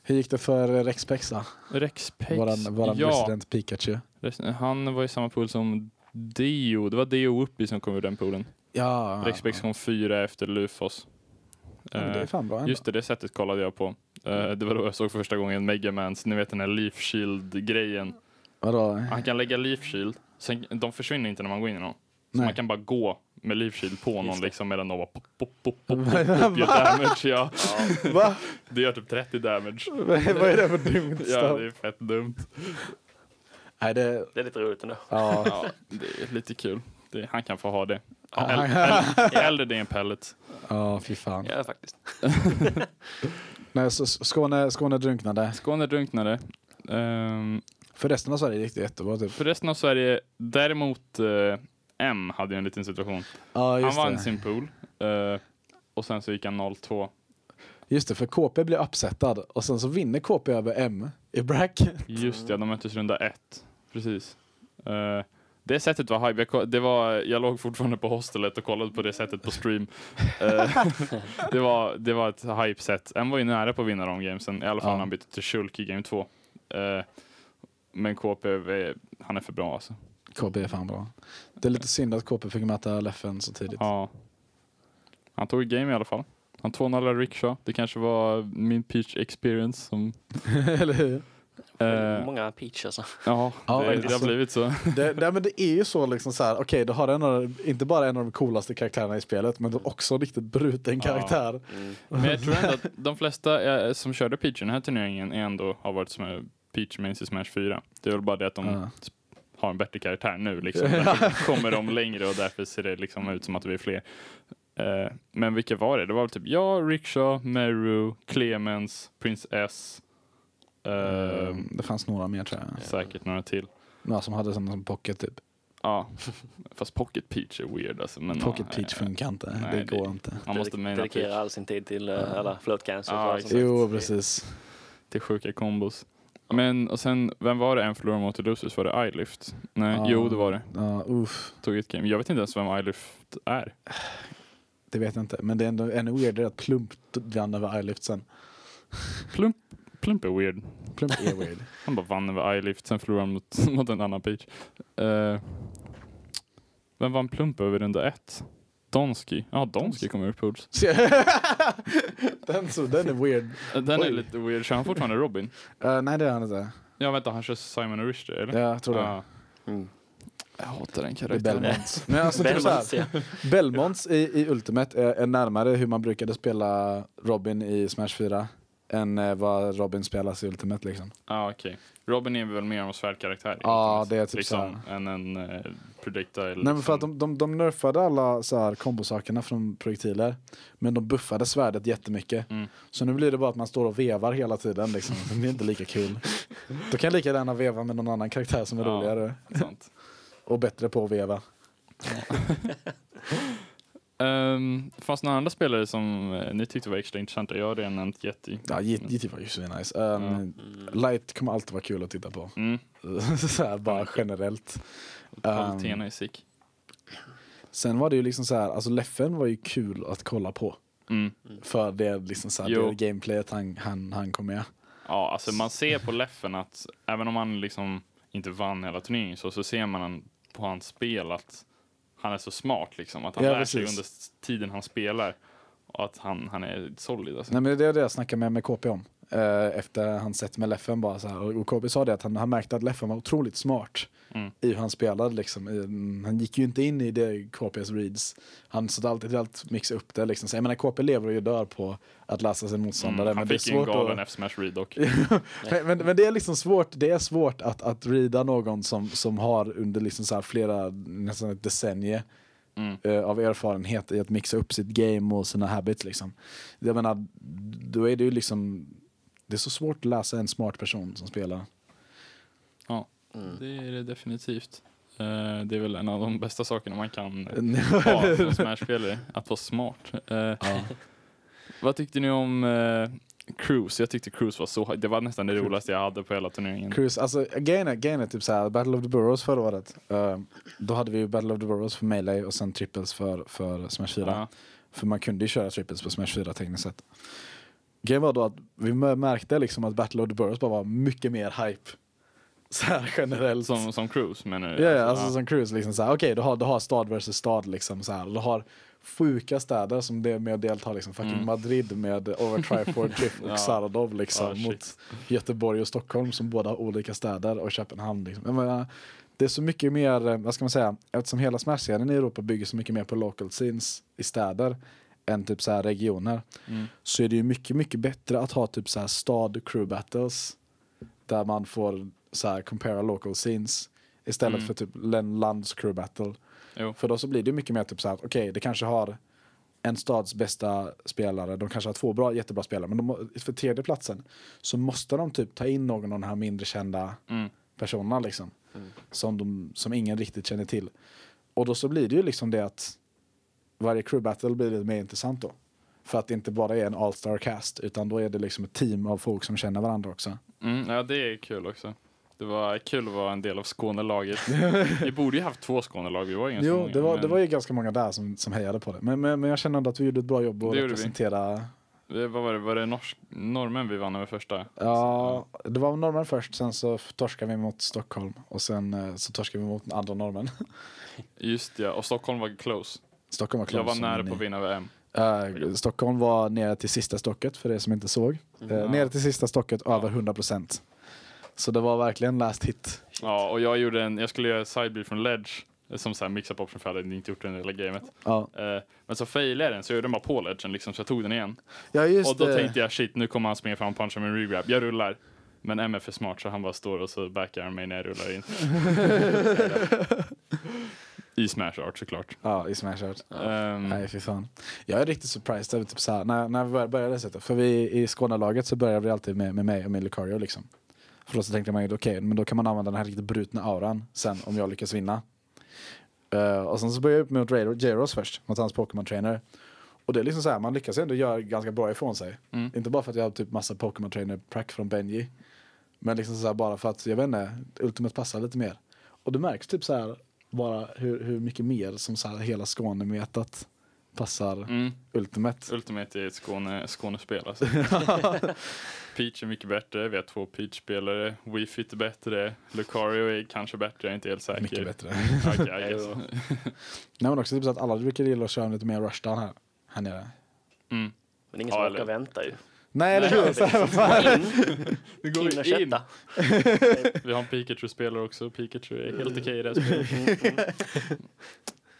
Hur gick det för Rex Pexa? Rexpex, Våran, våran ja. resident Pikachu. Han var i samma pool som Dio. Det var Dio Whoopi som kom ur den poolen. Ja, Rexpex kom fyra efter Lufos. ja, det är Eh, fan bra ändå. Just det, det sättet kollade jag på. Eh, det var då jag såg för första gången Megamans, ni vet den här Leaf Shield-grejen. Vadå? Han kan lägga Leaf Shield, sen, de försvinner inte när man går in i någon. Så Nej. man kan bara gå med Leaf Shield på någon liksom medan de bara pop, pop, pop, pop, pop, pop, gör damage. Ja. Va? Det gör typ 30 damage. Vad är det för dumt Ja, det är fett dumt. Nej, det... Det är lite roligt ändå. Ja. Ja, det är lite kul. Det, han kan få ha det. Ja. Äl- äl- Äldre det är en pellet. Ja, fy fan. Ja, faktiskt. Nej, så Skåne, Skåne drunknade. Skåne drunknade. Ehm, För resten av Sverige gick det jättebra typ. för resten av Sverige, däremot eh, M hade ju en liten situation. Ja, Han vann det. sin pool. eh, och sen så gick han 0-2. Just det, för KP blir uppsättad och sen så vinner KP över M i brack. Just det, de möttes runda ett. Precis. Eh, det sättet var hype. Jag, det var, jag låg fortfarande på hostelet och kollade på det sättet på stream. Eh, det, var, det var ett hype-set. En var ju nära på att vinna de gamesen. I alla fall Ja. när han bytte till Shulk i game 2. Eh, men KP, är- han är för bra alltså. KP är fan bra. Det är lite synd att KP fick möta Leffen så tidigt. Ja. Han tog game i alla fall. Han 2-0 Rickshaw. Det kanske var min Peach experience som... Eller hur? Eh, Många peach alltså. ja, Ja, det, det har alltså- blivit så. Det, det, men det är ju så liksom så här, okej du har en av, inte bara en av de coolaste karaktärerna i spelet men du har också en riktigt bruten Ja. karaktär. Mm. Men jag tror ändå att de flesta eh, som körde Peach i den här turneringen är ändå har varit som Peach mains i Smash 4. Det är väl bara det att de Ja. Har en bättre karaktär nu liksom. Därför kommer de längre och därför ser det liksom ut som att vi är fler. Eh, men vilka var det? Det var väl typ jag, Rickshaw, Meru, Clemens, Prince S. eh, Ehm, det fanns några mer tror jag. Säkert några till. Några som hade sådana som pocket typ. Ja, fast Pocket Peach är weird alltså. Men, Pocket ja, Peach funkar inte, nej, det det- går inte. Man måste dedikera all sin tid till uh, alla float cancers. Exakt. sånt. Jo precis. till sjuka kombos. Men och sen, vem var det en förlorade mot Losers? Var det iLift? Nej, Ja. jo det var det. Ja, uff, Tog ett game. Jag vet inte ens vem iLift är. det vet jag inte. Men det är ändå ännu weirdare att Plump vann över iLift sen. Plump, Plump är weird. Plump är weird. Han bara vann över iLift, sen förlorade han mot, mot en annan Peach. Eh, vem vann Plump över runda ett? Donski. Ja, Donski kommer ur pools. den, så, den är weird. Eh, Den är Oj. lite weird. Kör han fortfarande Robin? Uh, nej det är han inte. Ja, vänta, han kör Simon och Richter, eller? Ja, jag tror det. Ja. Mm. Jag hatar den Det är karaktären. Belmonts. Men alltså, typ Belmonts, så här, ja. Belmonts i, i Ultimate är, är närmare hur man brukade spela Robin i Smash 4 än eh, vad Robin spelas i Ultimate liksom. Ja, okej. Robin är väl mer av en svärdkaraktär? Ja, Ultimate, det är typ liksom, så Än en uh, projectile. Nej men för att som- de, de, de nerfade alla så här kombosakerna från projektiler. Men de buffade svärdet jättemycket. Mm. Så nu blir det bara att man står och vevar hela tiden liksom. Det blir inte lika kul. Då kan jag lika gärna veva med någon annan karaktär som är Ja. roligare. Sant. Och bättre på att veva. Um, fanns det några andra spelare som eh, ni tyckte var extra intressanta? Jag har redan nämnt Yeti. Ja, GT var ju så nice. Um, Mm. Light kommer alltid vara kul att titta på. Mm. så här, bara generellt. Kvaliteten är sick. Sen var det ju liksom så här, alltså Leffen var ju kul att kolla på. Mm. För det liksom så här, Jo. det gameplayet han, han, han kom med. Ja, alltså man ser på Leffen att även om han liksom inte vann hela turneringen så, så ser man på hans spel att han är så smart liksom. Att han Ja, lär sig precis. under s- tiden han spelar. Och att han, han är solid alltså. Nej men det är det jag snackade med, med KP om. Eh, efter han sett med Leffen bara så här. Och KP sa det att han, han märkte att Leffen var otroligt smart Mm. i hur han spelade liksom. Han gick ju inte in i det KPs reads. Han satt alltid att mixa upp det liksom. Så jag menar KP lever och dör på att läsa sin motståndare. Mm, han men det är fick ju en svårt galen att... F-smash read dock. men, men, men det är liksom svårt, det är svårt att, att rida någon som, som har under liksom så flera, nästan ett decennium Mm. eh, av erfarenhet i att mixa upp sitt game och sina habits liksom. Jag menar, då är det ju liksom, det är så svårt att läsa en smart person som spelar. Ja, Mm. det är det definitivt. Eh, det är väl en av de bästa sakerna man kan ha som Smash-spelare, att vara smart. Eh, ja. vad tyckte ni om uh, Cruise? Jag tyckte Cruise var så, det var nästan det roligaste jag hade på hela turneringen. Cruise, alltså grejen är, grejen är typ såhär, Battle of the Burrows förra året, eh, då hade vi ju Battle of the Burrows för Melee och sen triples för, för Smash 4. Ja. För man kunde ju köra triples på Smash 4 tekniskt sett. Grejen var då att vi märkte liksom att Battle of the Burrows bara var mycket mer hype. Så här generellt. Som, som Cruise menar du? Ja, ja, alltså som cruise liksom okej du, har, du har stad versus stad liksom såhär. Du har sjuka städer som det är med att delta liksom. Fucking Mm. Madrid med Over Triforce, Cliff och Ja. Saradov liksom. Shit. mot Göteborg och Stockholm som båda har olika städer och Köpenhamn liksom. Menar, det är så mycket mer, eh, vad ska man säga, eftersom hela Smash-scenen i Europa bygger så mycket mer på local scenes i städer än typ så här regioner Mm. så är det ju mycket, mycket bättre att ha typ så här stad crew battles där man får så här compara local scenes istället Mm. för typ en lands crew battle. Jo. För då så blir det mycket mer typ så här att okej, det kanske har en stads bästa spelare, de kanske har två bra, jättebra spelare, men de, för tredje platsen så måste de typ ta in någon av de här mindre kända Mm. personerna liksom. Mm. Som, de, som ingen riktigt känner till. Och då så blir det ju liksom det att varje crew battle blir lite mer intressant då. För att det inte bara är en all-star cast utan då är det liksom ett team av folk som känner varandra också. Mm, ja, det är kul också. Det var kul att vara en del av Skånelaget. vi borde ju haft två Skånelag, vi var ju ganska Jo, många. det var, men det var ju ganska många där som, som hejade på det. Men, men, men jag känner ändå att vi gjorde ett bra jobb att vi. representera. det, vad var det, var det norsk, norrmän vi vann över första? Ja, det var norrmän först, sen så torskade vi mot Stockholm och sen eh, så torskade vi mot andra norrmän. Just ja, och Stockholm var close. Stockholm var Jag var close, nära på att vinna VM. Eh, Stockholm var nere till sista stocket för det som inte såg. Uh. Nere till sista stocket Ja. över 100%. Så det var verkligen last hit. Ja, och jag gjorde en, jag skulle göra sidebeat från ledge, som så här mix-up option för jag hade inte gjort den i hela gamet. Ja, Eh, men så failade jag den, så jag gjorde den bara på ledgen liksom, så jag tog den igen. ja just och då det. tänkte jag shit, nu kommer han springa fram och puncha med en regrab. Jag rullar. Men MF är smart så han bara står och så backar han mig när jag rullar in. I Smash Art såklart. Ja, i Smash Art. Ehm, Nej, fy fan. Jag är riktigt surprised över typ såhär, när, när vi började- började sätta. För vi i Skånelaget så började vi alltid med, med mig och med Lucario liksom. För då så tänkte man ju okej, men då kan man använda den här riktigt brutna auran sen om jag lyckas vinna. Eh, och sen så började jag upp mot Jaros först, mot hans Pokémon trainer. Och det är liksom så här, man lyckas ändå göra ganska bra ifrån sig. Mm. Inte bara för att jag har typ massa Pokémon trainer prack från Benji. Men liksom så här bara för att, jag vet inte, Ultimate passar lite mer. Och det märks typ så här bara hur, hur mycket mer som så här hela Skåne-metat passar mm, Ultimate. Ultimate är ett Skåne, Skånespel alltså. Peach är mycket bättre, vi har två Peach-spelare. Wii Fit är bättre, Lucario är kanske bättre, jag är inte helt säker. Mycket bättre. Guess. Jo. Nej men också typ så att alla brukar gilla att köra lite mer rushdown här, här nere. Mm. Men ingen Ja, som eller- orkar vänta ju. Nej eller hur? Så här, vad fan? Det In. Vi har en Pikachu-spelare också, Pikachu är helt okej i det här spelet.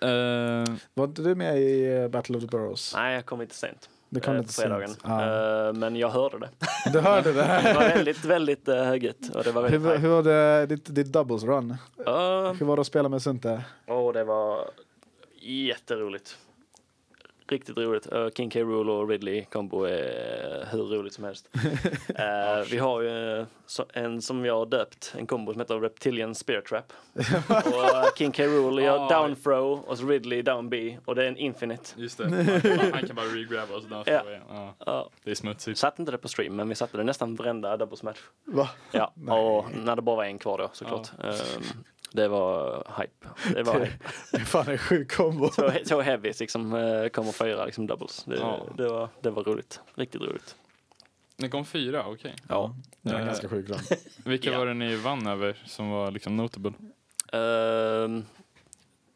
Eh, Var inte du med i eh, Battle of the Burrows? Nej, jag kom lite sent. Det kom eh, på fredagen. sent. Ja. Eh, Men jag hörde det. Du hörde det? Det var väldigt, väldigt uh, högljutt. Och det var Hur, väldigt hype. hur var det, ditt, ditt doubles run? Ja, Hur var det att spela med Sunte? och det var jätteroligt. Riktigt roligt. Uh, King K. Rool och Ridley combo är hur roligt som helst. Eh, vi har ju eh, en som jag har döpt, en kombo som heter Reptilian Spear Trap. och uh, King K. Rool gör Ah. down throw och så Ridley down B och det är en infinite. just det, han, han kan bara regrabba och så Ja. ja. igen. Ja, Ja, det är smutsigt. satte inte det på stream men vi satte det nästan varenda doubles match. Va? Ja, och när det bara var en kvar då såklart. Ehm, det var hype. Det var hype. Det är fan en sjuk kombo. Så, så heavy liksom, uh, kommer fyra liksom doubles. Det, Ja. det, var, det var roligt. Riktigt roligt. Ni kom fyra, okej. Ja. Det var Eh, ganska sjuk run. Vilka Ja. var det ni vann över som var liksom notable? Ehm,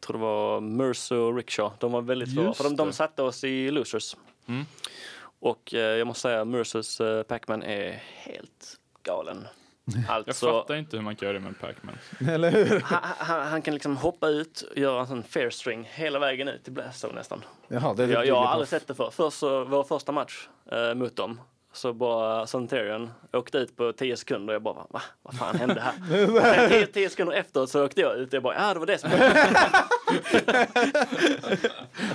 tror det var Mercer och Rickshaw. De var väldigt. Just För de, de det. satte oss i losers. Mm. Och eh, jag måste säga Mercers uh, Pac-Man är helt galen. Jag Alltså, fattar inte hur man kan göra det med Pac-Man. Eller hur? han, han, han kan liksom hoppa ut och göra en sån fair string hela vägen ut till Blastow nästan. Jaha, det är Jag, jag har aldrig sett det förr. Först så, vår första match eh, mot dem så bara Santerian åkte ut på 10 sekunder och jag bara va? Vad fan hände här? 10, 10 sekunder efter så åkte jag ut och jag bara ja det var det som hände.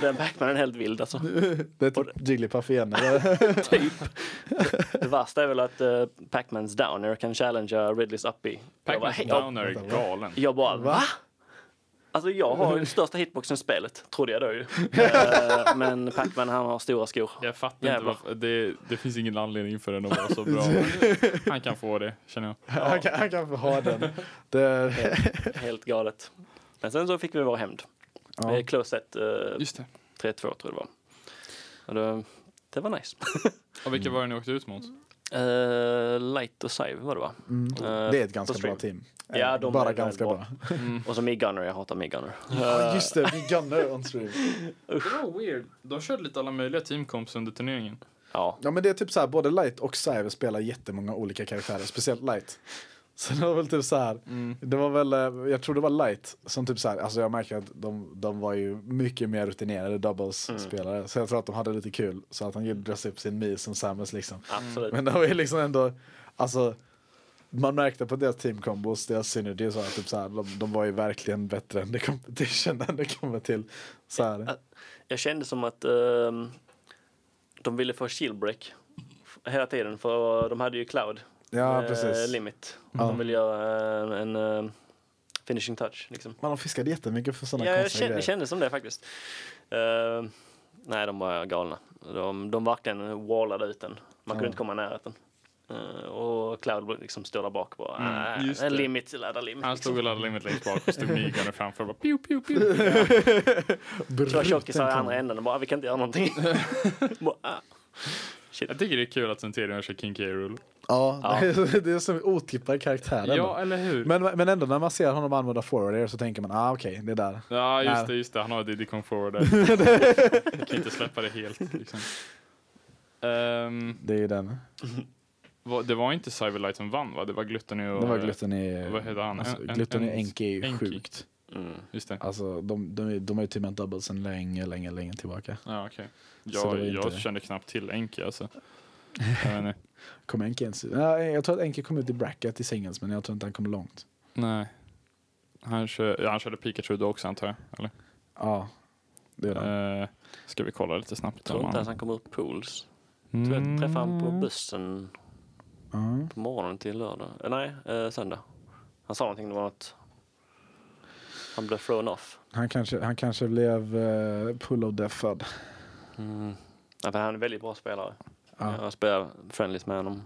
Den Pac-Man är helt vild alltså. Det är typ Jigglypuff igen. Eller? Typ. Det värsta är väl att uh, Pac-Mans Downer kan challengea Ridleys Uppy. Jag bara, Pac-Man hej, jag, Downer är galen. jag bara va? Alltså jag har den största hitboxen i spelet, trodde jag då ju. Eh, men Pac-Man han har stora skor. Jag fattar Jävlar. inte varför. Det, det finns ingen anledning för den att vara så bra. Han kan få det, känner jag. Han, kan, han kan få ha den. Det är, Helt galet. Men sen så fick vi vår hämnd. ja. Ja. Close set Just det. 3-2 tror jag det var. Och det, det var nice. Och vilka var det ni åkte ut mot? Uh, Light och Sive var det va? Mm. Eh, Det är ett ganska bra team. Ja, Eh, de Bara är ganska bra. bra. Mm. Och så Mig Gunner, jag hatar Mig Gunner. Ja, just det. Vi gunnar on stream. Det var weird. De körde lite alla möjliga teamkomps under turneringen. Ja, Ja, men det är typ så här, både Light och Cyber spelar jättemånga olika karaktärer, speciellt Light. Så det var väl typ så här, det var väl, eh, jag tror det var Light som typ så här, alltså jag märker att de, de var ju mycket mer rutinerade doubles-spelare. Så jag tror att de hade lite kul, så att han gillade dressa upp sin Mi som Samus liksom. absolut. Men det var ju liksom ändå, alltså man märkte på deras teamkombos, deras synergy, så att typ så här, de, de var ju verkligen bättre än the competition när det kommer till så här. Jag kände som att ehm, de ville få shieldbreak hela tiden för de hade ju Cloud Ja, eh, precis. limit. Ja. De ville göra en, en eh, finishing touch liksom. Men de fiskade jättemycket för sådana Ja, jag konstiga kände, grejer. kände som det faktiskt. Eh, nej, de var galna. De, de verkligen wallade ut den. Man kunde Ja. inte komma i närheten. Eh, och Cloud liksom stod där bak bara. Mm, Mm, just en det. limit, ladda limit. Han stod och laddade limit längst bak och stod Migan framför och bara pew, pew, pew. Två tjockisar i andra änden och bara, vi kan inte göra någonting. bara, ah. Jag tycker det är kul att Centurion kör King K. Rule. Ja, Ja. det är som otippad karaktär. ändå. Ja, eller hur? Men, men ändå när man ser honom använda forward air så tänker man, ah okej, det är där. Ja, just Nej. det, just det. Han har Diddy Kong Forward där. Jag kan inte släppa det helt. Liksom. Ehm, Det är ju den. det var inte Cyberlight som vann va? Det var Gluttony och... Det var Gluttony. Vad heter han? Alltså, Gluttony en- Enki är ju Enki. sjukt. Mm. Just det. Alltså de, de, är- de har ju teamat double sedan länge, länge, länge tillbaka. Ja. Så Jag, jag inte- kände knappt till Enki alltså. Jag. Kom Enki ens ja, Jag tror att Enki kom ut i bracket i singles men jag tror inte han kom långt. Nej. Han, kör, ja, han körde Pikachu då också antar jag? Eller? Ja, det är det. Eh, ska vi kolla lite snabbt? Jag tror inte han- ens han kommer upp pools. Jag tror jag träffade han på bussen Ja. på morgonen till lördag. Eh, nej, eh, söndag. Han sa någonting, det var att han blev thrown off. Han, kanske, han kanske blev uh, pull of deathad. Mm. Ja, för han är en väldigt bra spelare. Ja. Jag har spelat friendlies med honom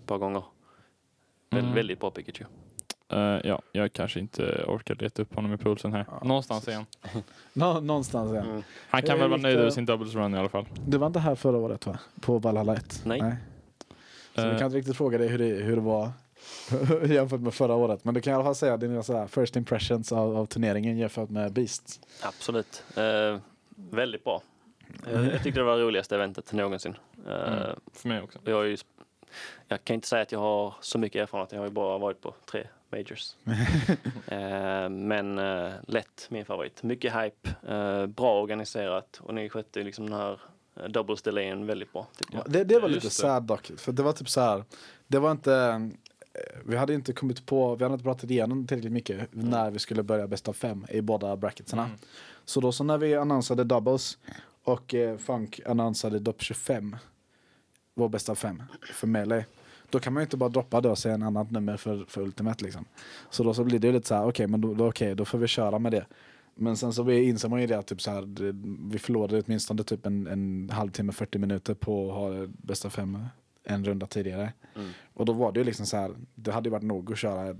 ett par gånger. Väl, Mm. Väldigt bra Pikachu. Eh, ja, jag kanske inte orkar leta upp honom i pulsen här. Ja, Någonstans han. Nå, någonstans ja. Mm. Han kan Jag väl vara nöjd över sin doubles run i alla fall. Du var inte här förra året va? På Valhalla 1? Nej. Så vi Eh, kan inte riktigt fråga dig hur det, hur det var jämfört med förra året. Men du kan i alla fall säga dina så här first impressions av, av turneringen jämfört med Beast. Absolut. Eh, väldigt bra. Jag, jag tyckte det var det roligaste eventet någonsin. Eh, Mm. För mig också. jag, ju, jag kan inte säga att jag har så mycket erfarenhet. Jag har ju bara varit på tre majors. eh, men eh, lätt min favorit. Mycket hype, eh, bra organiserat och ni skötte liksom den här eh, doubles delayen väldigt bra. Det, det var Just lite sad dock. För det var typ så här. Det var inte. Vi hade inte kommit på, vi hade inte pratat igenom tillräckligt mycket när vi skulle börja bästa fem i båda bracketsarna. Mm. Så då så när vi annonsade doubles och eh, Funk annonsade DOP 25, vår bästa fem för melee. Då kan man ju inte bara droppa det och säga en annat nummer för, för Ultimate liksom. Så då så blir det ju lite så här, okej men då, då, okej, då får vi köra med det. Men sen så inser man ju det att typ så här, vi förlorade åtminstone typ en, en halvtimme, 40 minuter på att ha bästa fem en runda tidigare. Mm. Och då var det ju liksom så här, det hade ju varit nog att köra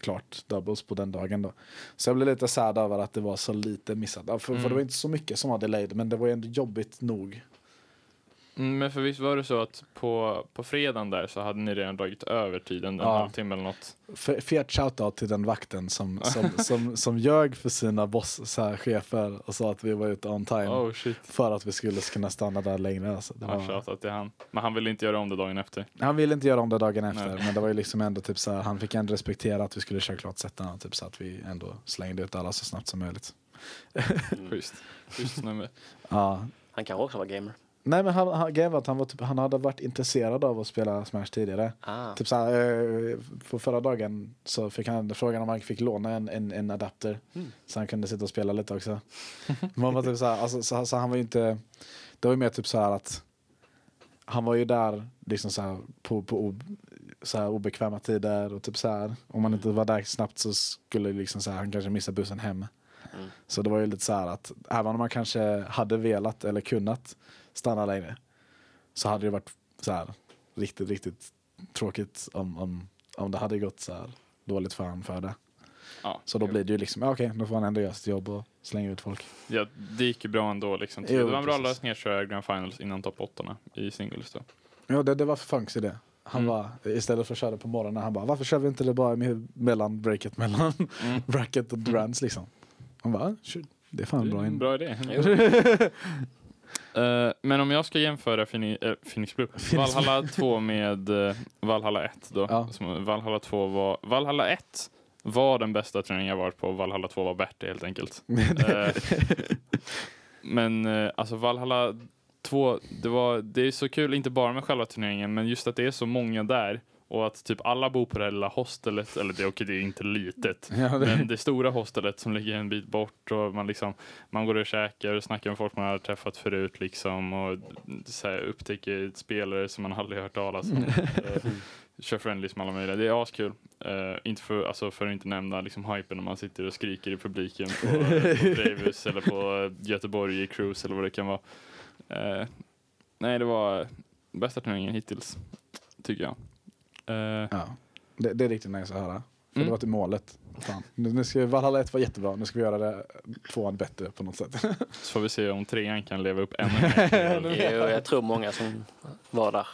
klart doubles på den dagen då. Så jag blev lite sad över att det var så lite missat. För, för Mm. det var inte så mycket som var delayed, men det var ju ändå jobbigt nog. Mm, men för visst var det så att på, på fredagen där så hade ni redan dragit över tiden, en Ja. halvtimme eller något? F- Fet shoutout till den vakten som, som, som, som ljög för sina boss, så här, chefer och sa att vi var ute on time. Oh shit. För att vi skulle kunna stanna där längre. Alltså. Det Ja, var, shoutout till han. Men han ville inte göra om det dagen efter. han ville inte göra om det dagen efter, Nej. men det var ju liksom ändå typ så här, han fick ändå respektera att vi skulle köra klart sättarna, typ så att vi ändå slängde ut alla så snabbt som möjligt. Mm. Schysst. Schysst snubbe. Ja. Han kanske också var gamer. Nej men han, han, grejen var att han, var typ, han hade varit intresserad av att spela Smash tidigare. Ah. Typ så här, eh, på förra dagen så fick han frågan om han fick låna en, en, en adapter. Mm. Så han kunde sitta och spela lite också. Man var typ så, alltså, så, så han var ju inte, det var ju mer typ så att han var ju där liksom så på, på så här, obekväma tider och typ så här. Om man inte var där snabbt så skulle liksom så här, han kanske missa bussen hem. Mm. Så det var ju lite så här att även om man kanske hade velat eller kunnat stanna längre så hade det varit så här riktigt, riktigt tråkigt om, om, om det hade gått så här dåligt för han för det. Ja. Så då blir det ju liksom, ja, okej, då får han ändå göra sitt jobb och slänga ut folk. Ja, det gick ju bra ändå liksom. Jo, det var en bra lösning att köra Grand Finals innan topp 8 i singles då. Ja, det, det var Funks idé. Han Mm. var, istället för att köra på morgonen, han bara, varför kör vi inte det bara med, mellan breaket mellan Mm. bracket och Durants liksom? Han bara, "Ah, sure, det är fan Det bra. är en In. bra idé. Eh, men om jag ska jämföra Phoenix, äh, Phoenix Blue, Phoenix Valhalla 2 med uh, Valhalla 1 då. Ja. Som, Valhalla 2 var, Valhalla 1 var den bästa turneringen jag varit på, Valhalla 2 var bättre helt enkelt. Eh, men alltså Valhalla 2, det, var, det är så kul, inte bara med själva turneringen, men just att det är så många där och att typ alla bor på det här lilla hostelet, eller det, okej, det är inte litet, ja, det, men det stora hostelet som ligger en bit bort och man liksom man går och käkar och snackar med folk man har träffat förut liksom och så här, upptäcker spelare som man aldrig hört talas om. Eh, Kör friendlies med alla möjliga. Det är askul. Uh, inte för, alltså för att inte nämna liksom hypen när man sitter och skriker i publiken på, på Bravus eller på Göteborg i Cruise eller vad det kan vara. Eh, nej, det var bästa turneringen hittills, tycker jag. Eh, ja. det, det är riktigt nice att höra. För Mm. det var till målet. Fan. Nu, nu ska, Valhalla 1 var jättebra, nu ska vi göra det tvåan bättre på något sätt. så får vi se om trean kan leva upp ännu mer. Jo, jag tror många som var där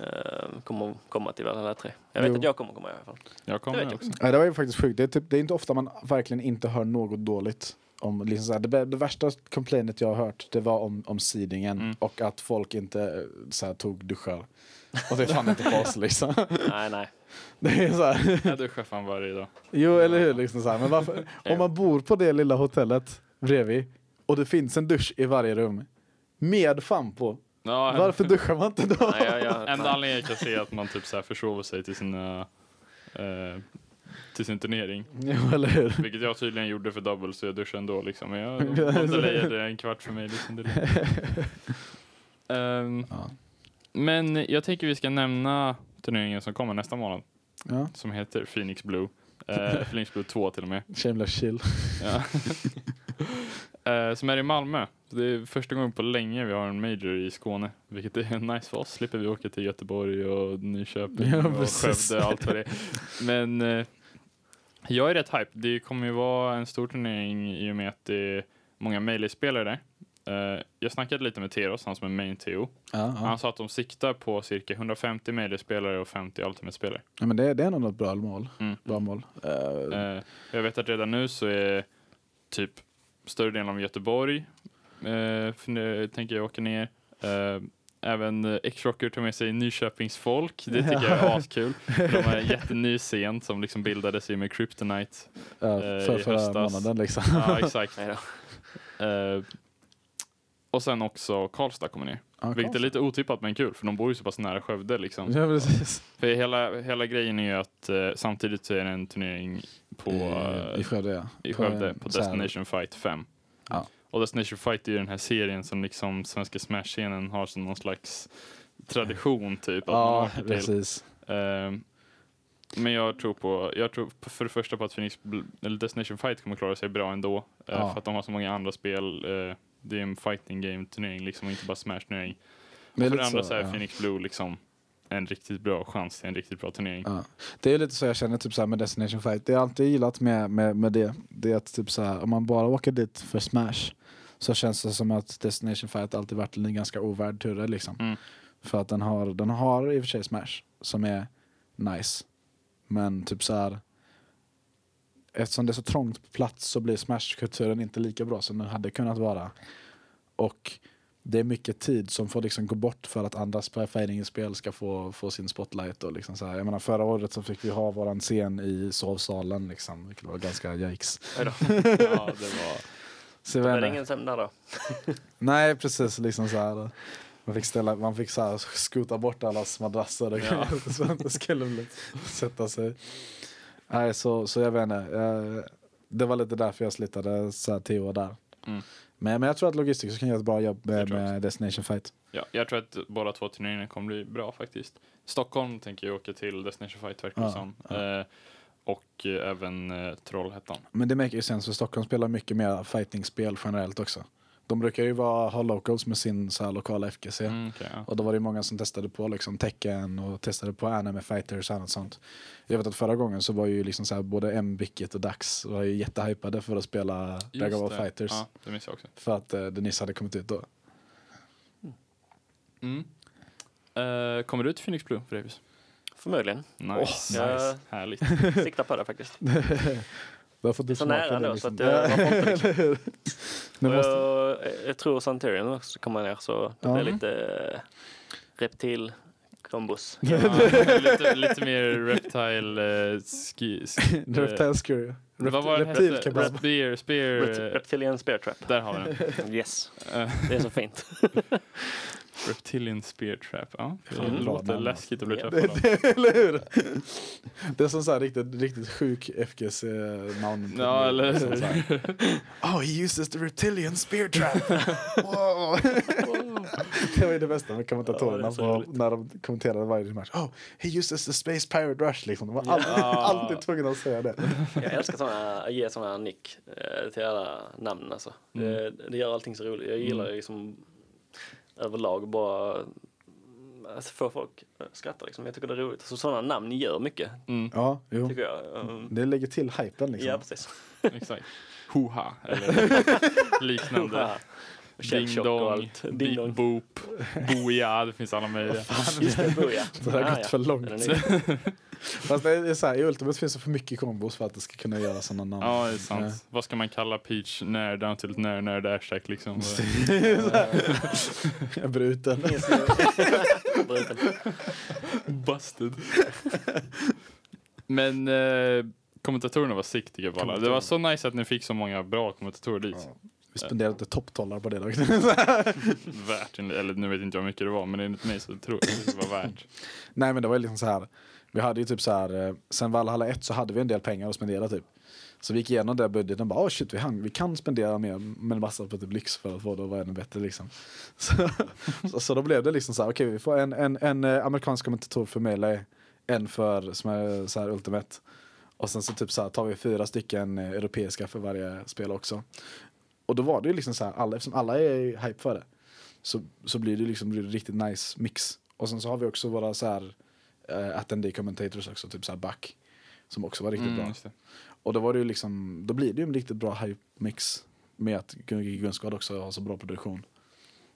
eh, kommer komma till Valhalla 3. Jag vet Jo. att jag kommer komma i alla fall. Jag Det kommer vet jag också. Ja, det var ju faktiskt sjukt. Det är, typ, det är inte ofta man verkligen inte hör något dåligt. Om, liksom så här, det, det värsta complainet jag har hört det var om, om seedingen Mm. och att folk inte eh, så här, tog duschar. Och det fann inte på oss liksom. Nej, nej. Det är så här. Jag duschar fan varje dag. Jo, eller hur? Liksom så här. Men varför, om man bor på det lilla hotellet bredvid och det finns en dusch i varje rum med fan på. Ja, Varför duschar man inte då? nej, jag, jag, Enda anledningen jag kan se är att man typ så här försover sig till sina eh, till sin turnering. Jo, eller hur? Vilket jag tydligen gjorde för double så jag duschade ändå liksom. Men jag delayade en kvart för mig. Liksom. Ehm, Ja. Men jag tänker vi ska nämna turneringen som kommer nästa månad. Ja, Som heter Phoenix Blue. Eh, Phoenix Blue 2 till och med. shameless chill. Eh, som är i Malmö. Det är första gången på länge vi har en major i Skåne. Vilket är nice för oss. Slipper vi åka till Göteborg och Nyköping Ja, och. Skövde och allt vad det är. Men eh, jag är rätt hype. Det kommer ju vara en stor turnering i och med att det är många Melee-spelare där. Eh, jag snackade lite med Teros, han som är main TO. Ja, Han ja. sa att de siktar på cirka 150 Melee-spelare och 50 Ultimate-spelare. ja men det, det är nog något bra mål. Mm. Bra mål. Eh, Eh, jag vet att redan nu så är typ större delen av Göteborg eh, funderar- tänker jag åka ner. Eh, även eh, X-Rocker tar med sig Nyköpings folk. Det tycker jag är askul. De har en jätteny scen som liksom bildades i med Kryptonite. ja, eh, för i förra höstas. månaden liksom. Ja, exakt. Eh, och sen också Karlstad kommer ner. Ja, Vilket är lite otippat men kul för de bor ju så pass nära Skövde liksom. Ja, precis. För hela, hela grejen är ju att eh, samtidigt så är det en turnering på I, eh, I Skövde ja. i Skövde på här- Destination Fight 5. Ja. Och Destination Fight är ju den här serien som liksom svenska Smash-scenen har som någon slags tradition typ. Ja, precis. Ehm, men jag tror på, jag tror på- för det första på att Phoenix, eller Destination Fight kommer klara sig bra ändå. eh, Ja. För att de har så många andra spel. Det är en fighting game turnering liksom, och inte bara Smash-turnering. Men Och för det andra så, så ja. Phoenix Blue liksom en riktigt bra chans till en riktigt bra turnering. Ja. Det är lite så jag känner typ så med Destination Fight. Det jag alltid gillat med, med, med det, det är att typ så här, om man bara åker dit för Smash så känns det som att Destination Fight alltid varit en ganska ovärd turre liksom. Mm. För att den har, den har i och för sig Smash som är nice. Men typ så här. Eftersom det är så trångt på plats så blir Smash-kulturen inte lika bra som den hade kunnat vara. Och det är mycket tid som får liksom gå bort för att andra fighting-spel ska få, få sin spotlight. Och liksom så här. Jag menar, förra året så fick vi ha våran scen i sovsalen, liksom, vilket var ganska yikes. Ja, det var... Så det inte. ingen sömn där då. Nej, precis. Liksom så här. Man fick, ställa, man fick så här skota bort allas madrasser och Ja. så att det skulle bli- sätta sig. Nej, så, så jag vet inte. Jag, det var lite därför jag slitade så tio år där. Mm. Men, men jag tror att Logistics kan göra ett bra jobb med, med Destination Fight. Ja, jag tror att båda två turneringarna kommer bli bra faktiskt. Stockholm tänker jag åka till Destination Fight verkar Ja, som. Eh, och eh, även eh, Trollhättan. Men det make ju sense för Stockholm spelar mycket mer fighting-spel generellt också. De brukar ju vara, ha locals med sin så här lokala FGC. Mm, okej, ja. Och då var det många som testade på liksom Tekken och testade på anime fighters och annat sånt. Jag vet att förra gången så var ju liksom så här både M, Bicket och Dax var ju jättehypade för att spela Just Dragon Ball. Fighters. Ja, det minns jag också. För att eh, det nyss hade kommit ut då. Mm. Eh, kommer du till Phoenix Blue, Frevis? Förmodligen. Nice. Åh, nice. jag- Härligt. Siktar på det faktiskt. Får du Så nära det, då, så liksom. att jag- Ja, varför inte, eller hur? Nu Och måste, jag, jag tror Santerian också kommer ner så det blir lite eh, reptil kombos. Ja, lite, lite mer reptile uh, ski, ski, eh, Reptile Scurry. Vad var det reptil hette? kebab. Spear, spear. Ret- Reptilian spear trap. Där har vi den. Yes, det är så fint. Reptilian spear trap. Ja, det låter namn, läskigt att bli Ja. träffad av. Eller hur? Det är som så här riktigt, riktigt sjuk FGC-namn. Ja, eller Som så här, hur? Oh, he uses the reptilian spear trap. wow. det var ju det bästa med kommentatorerna Ja, det när de kommenterade varje match. Oh, he uses the space pirate rush. Liksom. De var alltid, Ja. alltid tvungna att säga det. Jag älskar såna, att ge sådana nick eh, till alla namn alltså. Det, det gör allting så roligt. Jag gillar Mm. liksom överlag bara alltså, få folk att skratta liksom. Jag tycker det är roligt. Så sådana namn gör mycket, Mm, Ja, jo. tycker jag. Um, Det lägger till hypen liksom. Ja, precis. exakt. Hoha, eller liknande. Ding dong, allt. Ding dong. boop, boja, det finns alla möjliga. Just det, boja. Det har Ah, gått ja. för långt. Är. Fast det är så här, i Ultimate finns det för mycket kombos för att det ska kunna göra sådana namn. Ja, det är sant. Vad ska man kalla Peach när down till ett när när dash liksom? Bruten. Bruten. Busted. Men eh, kommentatorerna var siktiga på alla. Det var så nice att ni fick så många bra kommentatorer dit. Ja. Vi spenderade topptollar på det dock. Värt, eller nu vet inte jag hur mycket det var, men enligt mig så tror jag det var värt. Nej men det var liksom så här. Vi hade ju typ så här, eh, sen Valhalla 1 så hade vi en del pengar att spendera typ. Så vi gick igenom den budgeten och bara, oh shit vi, hann, vi kan spendera mer men massa på typ lyx för att få det att vara ännu bättre liksom. Så, så, så då blev det liksom så här, okej vi får en, en, en eh, amerikansk kommentator för Melee, en för som är så här Ultimate. Och sen så typ så här, tar vi fyra stycken eh, europeiska för varje spel också. Och då var det ju liksom så här, alla, eftersom alla är hype för det. Så, så blir det liksom blir det riktigt nice mix. Och sen så har vi också våra så här uh, attendee commentators också, typ så här back. Som också var riktigt Mm, bra. det. Och då var det ju liksom, då blir det ju en riktigt bra hype mix. Med att Gunskad också har så bra produktion.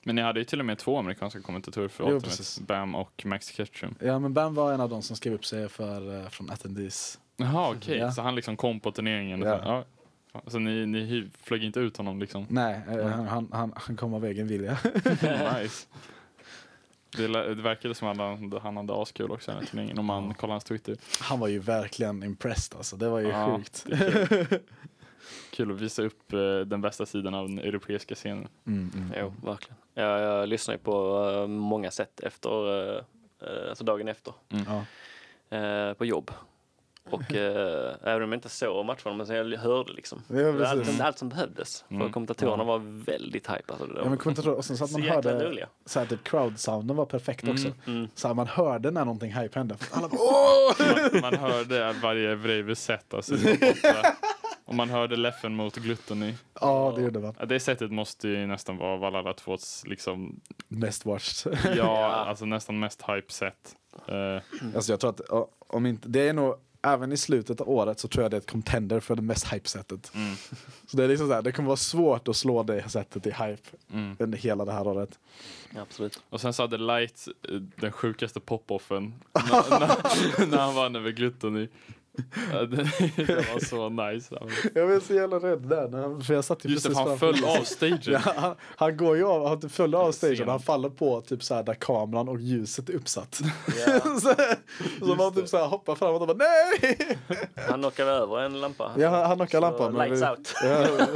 Men ni hade ju till och med två amerikanska kommentatorer för Jo, Ultimate. Bam och Max Ketchum. Ja men Bam var en av de som skrev upp sig för, eh, från attendees. Jaha, okej. Ja. Så han liksom kom på turneringen? Ja. Så, ja. Så ni, ni flög inte ut honom liksom? Nej, eh, Mm. han, han, han, han kom av egen vilja. nice. Det, det verkade som att han, han hade askul också i den här turneringen om man kollar hans Twitter. Han var ju verkligen impressed alltså, det var ju Ja, sjukt. kul. kul att visa upp eh, den bästa sidan av den europeiska scenen. Mm, mm. Jo, verkligen. Jag, jag lyssnar ju på eh, många sätt efter, uh, alltså dagen efter, Ja. eh, på jobb. Och eh, även om jag inte såg matcherna, men så jag hörde liksom. Ja, Det var precis. allt, allt som behövdes. För Mm. kommentatorerna var väldigt hype. Alltså, det Ja men kommentatorer, och sen så att så man jäkla hörde, så här, typ crowd-sounden var perfekt också. Mm. Mm. Så här, man hörde när någonting hype hände. Alla bara, Åh! Man, man hörde varje Vreves set alltså. Och man hörde Leffen mot Gluttony. Ja, det gjorde man. Det setet måste ju nästan vara Valhalla 2s liksom, Mest watched. ja, alltså nästan mest hype set. Eh, Alltså jag tror att om inte, det är nog även i slutet av året så tror jag det är ett contender för det mest hype-sättet. Mm. Så det är liksom så här, det kommer vara svårt att slå det sättet i hype Mm. under hela det här året. Ja, absolut. Och sen så hade Light eh, den sjukaste pop-offen när, när, när han vann över Gluttony. Ja, det, det var så nice. Jag blev så jävla rädd där, när han, för jag satt ju Just det, han föll av stagen. Ja, han, han går ju av, han föll av stagen han faller på typ så här där kameran och ljuset är uppsatt. Ja, så så man typ så här hoppar framåt och bara nej! han knockade över en lampa. Ja, han, han knockade Så lampan. Lights vi, out. Ja,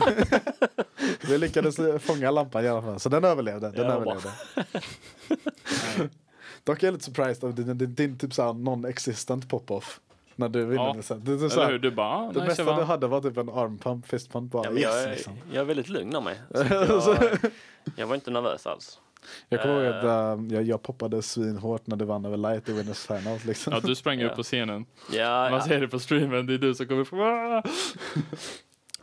vi lyckades fånga lampan i alla fall, så den överlevde. Den Ja, överlevde. Dock är jag lite surprised av din, din, din typ så här non-existent pop-off. När du vinner Ja. med sen. Det, är så Eller hur? här, Du bara, ah, det nice, mesta du hade var typ en armpump, fistpump bara. Ja, yes, jag, är, liksom. jag är väldigt lugn av mig. Så jag, jag var inte nervös alls. Jag kommer ihåg att Eh. äh, jag, jag poppade svinhårt när du vann över Light i Winners Finals. Liksom. Ja, du sprang Ja. upp på scenen. Ja, Man ser det på streamen, det är du som kommer fram.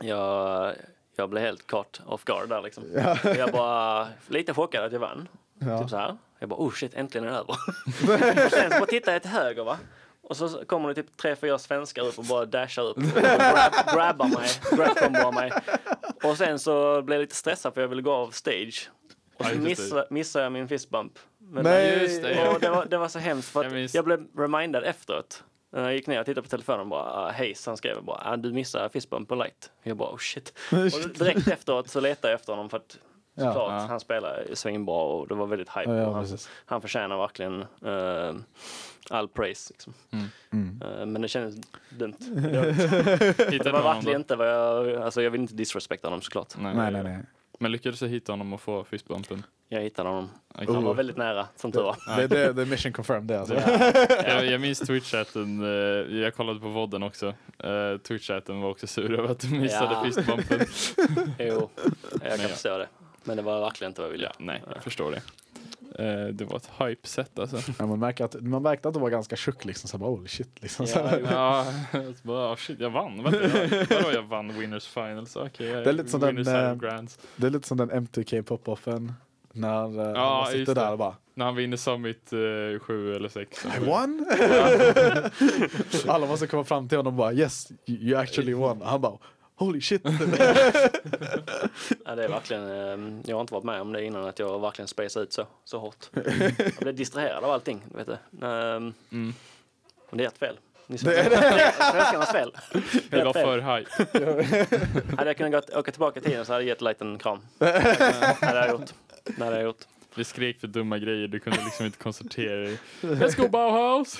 Jag, jag blev helt caught off guard där liksom. Ja. Jag var lite chockad att jag vann. Ja. Typ så här. Jag bara, oh shit, äntligen är det över. sen så bara tittar jag till höger va. Och så kommer det typ tre, fyra svenskar upp och bara dashar upp och grab, grabbar mig, mig. Och sen så blev jag lite stressad för jag ville gå av stage. Och så missade, missade jag min fistbump. Men Nej! Just det, ja. och det, var, det var så hemskt för Jag jag blev reminded efteråt. När jag gick ner och tittade på telefonen och bara ah, hej, så han skrev bara ah, du missade fistbump på light. Jag bara oh shit. Och direkt efteråt så letade jag efter honom för att. Såklart Ja. han spelar svinbra och det var väldigt hype. Ja, han, han förtjänar verkligen eh, all praise. Liksom. Mm. Eh, men det kändes dumt. Det, var verkligen inte vad jag, alltså jag vill inte disrespekta honom såklart. Nej, Nej, nej, nej. Men lyckades du hitta honom och få fistbumpen? Jag hittade honom. Okej. Han var väldigt nära, som tur var. Det, det, det är mission confirmed det alltså. jag, jag minns Twitch-chatten, eh, jag kollade på vodden också. Uh, Twitch-chatten var också sur över att du missade Ja. fistbumpen. Jo, jag kan förstå det. Men det var verkligen inte vad jag ville. Ja, nej, jag förstår det. Eh, det var ett hype-set alltså. Ja, man, märker att, man märkte att du var ganska tjock liksom. Så bara, holy shit liksom. Så Ja. Ja, bara, oh shit, jag vann. Vänta, jag- vadå jag vann Winners Finals? Okej, jag Det är lite som den, eh. Det är lite som den M2K pop-offen. När uh, Ja, man sitter det. där och bara När han vinner Summit uh, 7 eller 6. I won! Alla måste komma fram till honom och bara yes, you you actually won. Han bara holy shit. Ja, det är verkligen, eh, jag har inte varit med om det innan att jag verkligen spacade ut så, så hårt. Jag blev distraherad av allting, vet du. Ehm, Mm. och det är ert fel. Det är Svenskarnas fel. Det var för hype. Hade jag kunnat gå, åka tillbaka i tiden så hade jag gett Light en kram. Det hade jag gjort. Det hade jag gjort. Vi skrek för dumma grejer, du kunde liksom inte koncentrera dig. Let's go Bauhaus!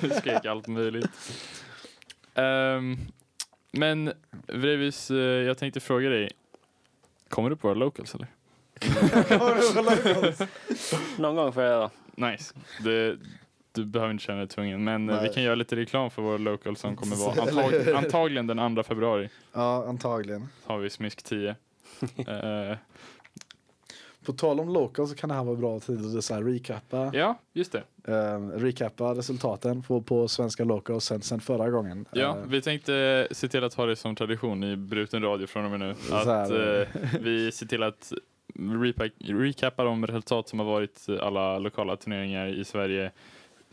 Vi skrek allt möjligt. Ehm, men Vrevis, eh, jag tänkte fråga dig. Kommer du på våra locals eller? Någon gång får jag göra. Nice. Det, du behöver inte känna dig tvungen, men eh, vi Nej. kan göra lite reklam för våra locals som kommer vara antag, antagligen den 2 februari. ja, antagligen. Har vi Smisk 10. Eh, På tal om local så kan det här vara bra tid att så här recappa, ja, just det. eh, recappa resultaten på, på svenska local sen, sen förra gången. Ja, Eh, vi tänkte se till att ha det som tradition i Bruten Radio från och med nu. Att eh, vi ser till att repack, recappa de resultat som har varit alla lokala turneringar i Sverige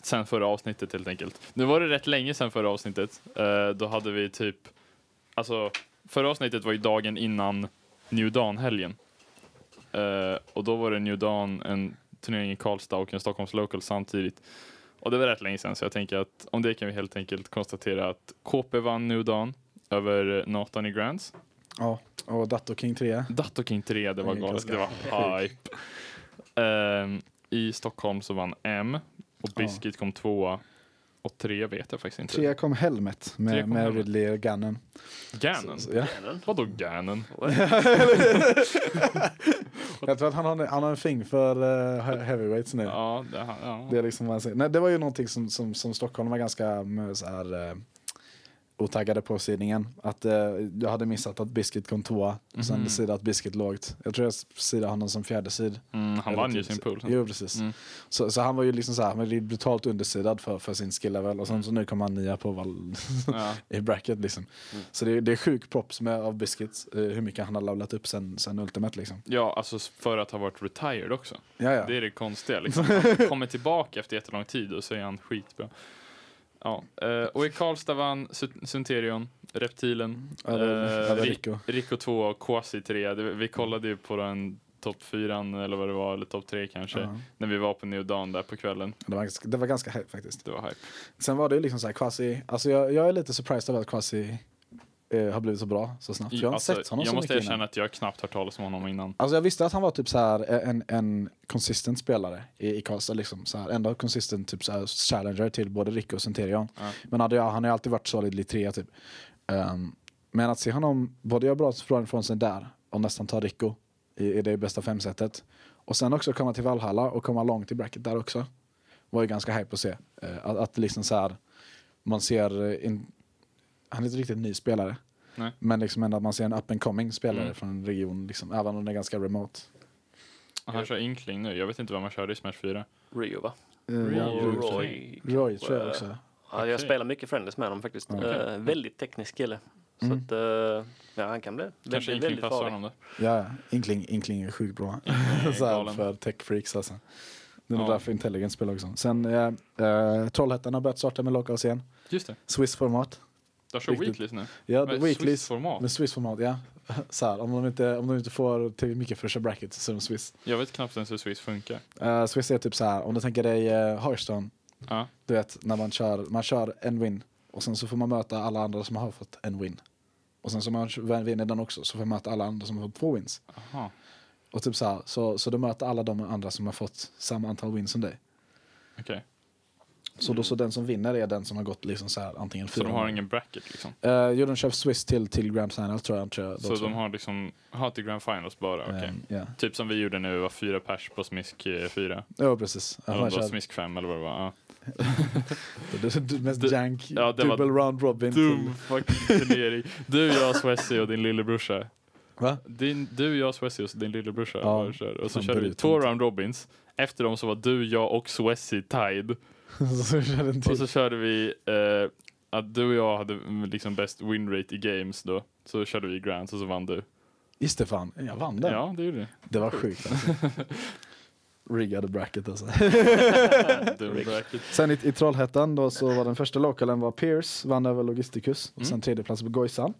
sen förra avsnittet helt enkelt. Nu var det rätt länge sen förra avsnittet. Eh, då hade vi typ, alltså förra avsnittet var ju dagen innan New Dawn-helgen. Eh, och då var det New Dawn, en turnering i Karlstad och en Stockholms Local samtidigt. Och det var rätt länge sedan så jag tänker att om det kan vi helt enkelt konstatera att KP vann New Dawn över Nathan i Grands. Ja, och Dato King 3. Dato King 3, det var galet. Det var hype. Ehm, I Stockholm så vann M och Ja. Biscuit kom tvåa. Och tre vet jag faktiskt inte. 3 kom Helmet Tre med, kom med Helmet. Ridley Gannon. Ganon? Så, ja. Vadå Ganon? Jag tror att han har, han har en fing för uh, heavyweights nu. Ja, det, ja. Det är liksom vad jag säger. Nej, det var ju någonting som, som, som Stockholm var ganska mm, så här, eh, otaggade på sidningen. Att eh, jag hade missat att Biscuit kom tvåa och sen Mhm. sida att Biscuit lågt. Jag tror jag sidade honom som fjärde sid. Mm, han vann ju typ sin pool. Jo precis. Mm. Så, så han var ju liksom så här, ju brutalt undersidad för, för sin skill level och sen så nu kommer han nia på val Ja. i bracket liksom. Mm. Så det, är- det är sjuk props med av Biscuits, eh, hur mycket han har levlat upp sen, sen Ultimate liksom. ja, alltså för att ha varit retired också. Ja, ja. Det är det konstiga. Liksom. Han kommer tillbaka efter jättelång tid och så är han skitbra. Ja. eh, och i Karlstad vann Su- Sunterion, Reptilen, Ja, Eh, Rico. Rico 2 och Quasi 3. Det, vi kollade ju på den topp 4 eller vad det var, eller topp 3 kanske, Ja. när vi var på New Dawn där på kvällen. Det, var ganska, det var ganska hype faktiskt. Det var hype. Sen var det ju liksom så här quasi, alltså jag, jag är lite surprised över att quasi eh, har blivit så bra så snabbt. Jag har Alltså, sett honom jag så måste mycket erkänna innan. att jag knappt hört talas om honom innan. Alltså jag visste att han var typ så här eh, en, en consistent spelare i, i Karlstad liksom. Så här, ändå consistent typ så här challenger till både Rico och Centurion. Ja. Men hade jag, han har alltid varit solidly trea typ. Ehm, men att se honom både göra bra från, från sig där och nästan ta Rico i, i det bästa femsetet. Och sen också komma till Valhalla och komma långt i bracket där också. Var ju ganska hype att se. Eh, att, att liksom så här, man ser, eh, in, han är inte riktigt ny spelare. Nej. Men liksom ändå att man ser en up and coming spelare Mm. från en region, liksom, även om den är ganska remote. Han kör Inkling nu. Jag vet inte vad man körde i Smash 4. Rio va? Roy. ja, Och Roy, Roy. Roy tror jag också. Ja, jag spelar mycket friendlies med honom faktiskt. Okej. Eh, väldigt teknisk kille. Så Mm. att, eh, ja, han kan bli Kanske väldigt, Inkling väldigt passar honom då. Ja, Inkling, Inkling är sjukt bra. är så för tech freaks alltså. Det är Ja. därför Intelligent spelar också. Sen eh, Trollhättan har börjat starta med local scen. Just det. Swiss-format. De kör Riktigt. weeklies nu. Ja, Med weeklies. Swiss-format. Med Swiss-format, ja. Så här, om, de inte, om de inte får tillräckligt mycket för att köra bracket så är de Swiss. Jag vet knappt ens hur Swiss funkar. Uh, Swiss är typ så här, om du tänker dig uh, Hearthstone. Ja. Du vet, när man kör, man kör en win och sen så får man möta alla andra som har fått en win. Och sen så man vinner den också så får man möta alla andra som har fått två wins. Aha. Och typ så här, så, så du möter alla de andra som har fått samma antal wins som dig. Okej. Så då så den som vinner är den som har gått liksom så här antingen Så fyra de har ingen bracket liksom? Eh, jo, de kör Swiss till, till Grand Final tror jag. Tror jag Så de har liksom, har till Grand Finals bara? Okej. Ehm, ja. Typ som vi gjorde nu, var fyra pers på Smisk 4. Ja, precis. Ja, Eller kör, Smisk 5 eller vad det var. Ja. det, det, mest Du- jank, ja, det var double round robin. Dum fucking turnering. Du, jag, Swessie och din lillebrorsa. va? Din, du, jag, Swessie och din lillebrorsa. Ja. Och så körde vi två round robins. Efter dem så var du, jag och Swessie tied. så Och så körde vi eh, att du och jag hade mm, liksom bäst win rate i games då. Så körde vi Grants och så vann du. Just det fan, jag vann den. Ja, det gjorde du. Det var sjukt alltså. Riggade bracket alltså. Bracket. Sen i, i Trollhättan då så var den första lokalen var Pierce, vann över Logisticus. Och Mm. sen tredje plats på Gojsan.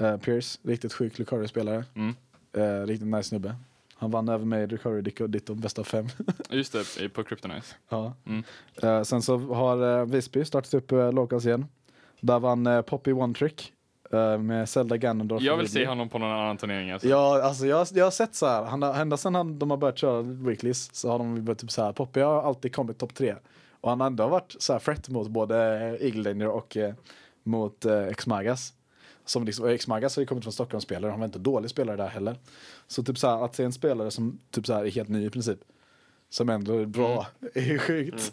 Uh, Pierce, riktigt sjuk Lucario-spelare. Mm. Uh, riktigt nice snubbe. Han vann över mig, Lucario, Dick och Ditto, bäst av fem. Just det, på Kryptonize. ja. Mm. Eh, sen så har uh, Visby startat upp uh, locals igen. Där vann uh, Poppy One Trick eh, med Zelda Ganondorf. Jag vill se honom på någon annan turnering alltså. Ja, alltså jag, jag har sett så här, han, ända sedan han, de har börjat köra weeklies så har de börjat typ så här, Poppy har alltid kommit topp tre. Och han har ändå varit så här fret mot både eh, Eagle Danger och eh, mot eh, X-Magas. Som liksom, X-Magas har ju kommit från Stockholmsspelare, han var inte dålig spelare där heller. Så typ så här, att se en spelare som typ så här är helt ny i princip, som ändå är bra, är ju sjukt.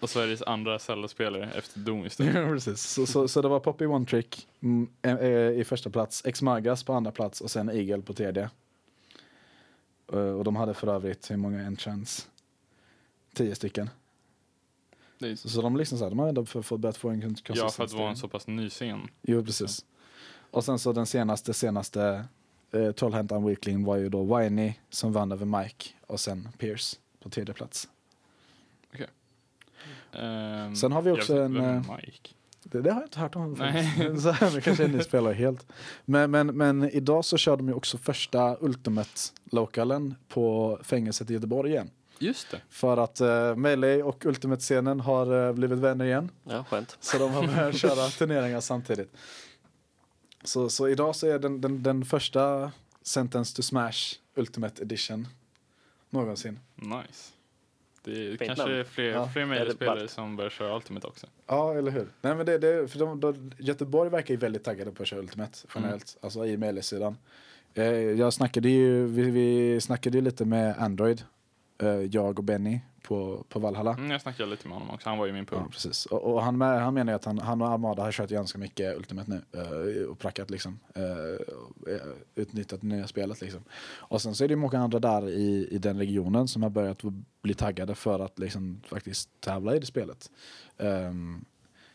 Och Sveriges andra Zelda-spelare efter Domis. då. Ja, precis. Så, så, så det var Poppy One Trick mm, eh, eh, i första plats, X-Magas på andra plats och sen Eagle på tredje. Eh, och de hade för övrigt, hur många entrants? Tio stycken. Så, så de liksom så här, de har ändå för, för börjat få en kon- Ja, för att vara en konsistens. så pass ny scen. Jo, precis. Och sen så den senaste, senaste eh, Trollhättan Weekling var ju då Winey som vann över Mike och sen Pierce på tredje plats. Ehm, Sen har vi också en, eh, Mike. Det, det har jag inte hört om. Så här, det kanske ny spelare helt. Men, men, men idag så kör de ju också första Ultimate-lokalen på fängelset i Göteborg igen. Just det. För att uh, Melee och Ultimate-scenen har eh, blivit vänner igen. Ja, skönt. Så de har börjat köra turneringar samtidigt. Så, så idag så är den, den, den första Sentence to Smash Ultimate Edition någonsin. Nice. Det är kanske är fler, Ja. fler mediespelare som börjar köra Ultimate också. Ja, eller hur? Nej, men det, det, för de, de, Göteborg verkar ju väldigt taggade på att köra Ultimate generellt, alltså i melee-sidan. Eh, jag snackade ju, vi, vi snackade ju lite med Android, jag och Benny på, på Valhalla. Mm, jag snackade lite med honom också, han var ju min pool. Ja, precis. Och, och han, med, han menar ju att han, han och Armada har kört ganska mycket Ultimate nu eh, och prackat liksom. eh, eh, utnyttjat det nya spelet liksom. Och sen så är det ju många andra där i, i den regionen som har börjat bli taggade för att liksom faktiskt tävla i det spelet. Ehm,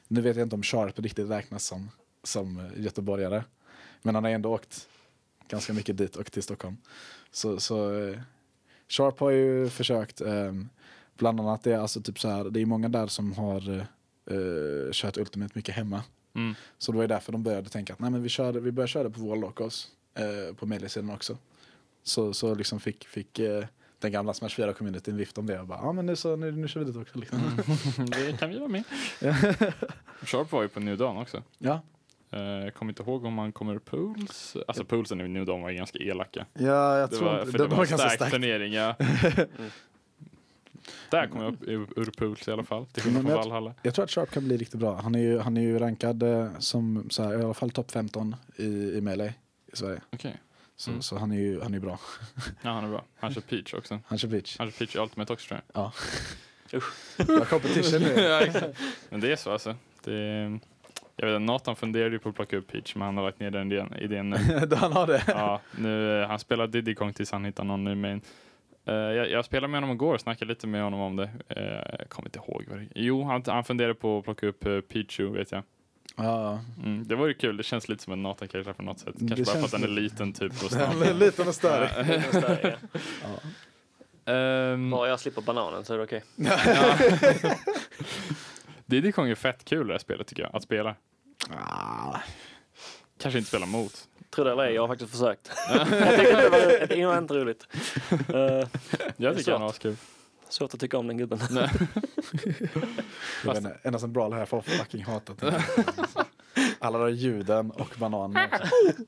nu vet jag inte om Sharp riktigt räknas som, som eh, göteborgare. Men han har ändå åkt ganska mycket dit och till Stockholm. Så, så eh, Sharp har ju försökt ehm, Bland annat det är alltså typ så här, det är många där som har uh, kört Ultimate mycket hemma. Mm. Så det var ju därför de började tänka att Nej, men vi, körde, vi börjar köra på Wall Locals eh, på melee-sidan också. Så, så liksom fick, fick eh, den gamla Smash 4-communityn vift om det och bara ja men nu, så, nu, nu kör vi det också. Liksom. det kan vi vara med. Sharp var ju på New Dawn också. Ja. Eh, Jag kommer inte ihåg om man kommer ur pools. Alltså poolsen i New Dawn var ganska elaka. ja, jag Det tror var, inte- för de det var var en ganska stark turnering, ja. Mm. Där kom jag upp ur, pools i alla fall. Till skillnad från Valhalla. Jag tror att Sharp kan bli riktigt bra. Han är ju, han är ju rankad eh, som så här, i alla fall topp 15 i, i Melee i Sverige. Okej. Så, Mm. så han är ju han är bra. Ja, han är bra. Han kör Peach också. Han kör pitch. Han kör Peach i Ultimate också tror jag. Ja, competition nu. ja. Men det är så alltså. Det är, jag vet att Nathan funderade ju på att plocka upp Peach, men han har lagt ner den idén, idén nu. han har det. Ja, nu, eh, han spelar Diddy Kong tills han hittar någon ny main. Eh, jag, jag spelade med honom igår och snackade lite med honom om det. Uh, jag kommer inte ihåg vad det Jo, han, han funderade på att plocka upp uh, Pichu, vet jag. Ja, Mm, det var ju kul, det känns lite som en Nathan-karaktär på något sätt. Kanske Det bara för att den är lite- liten typ och liten och ja. Ja. Ehm, Bara jag slipper bananen så är det okej. Diddy Kong är fett kul det här spelet tycker jag, att spela. Ah, Kanske inte spela mot. Tror det eller ej, jag har faktiskt försökt. jag tyckte det var det var inte roligt. Uh, Jag tycker han är askul. svårt att tycka om den gubben. ända sedan Brawl här får fucking hatat den. Alla de ljuden och bananen.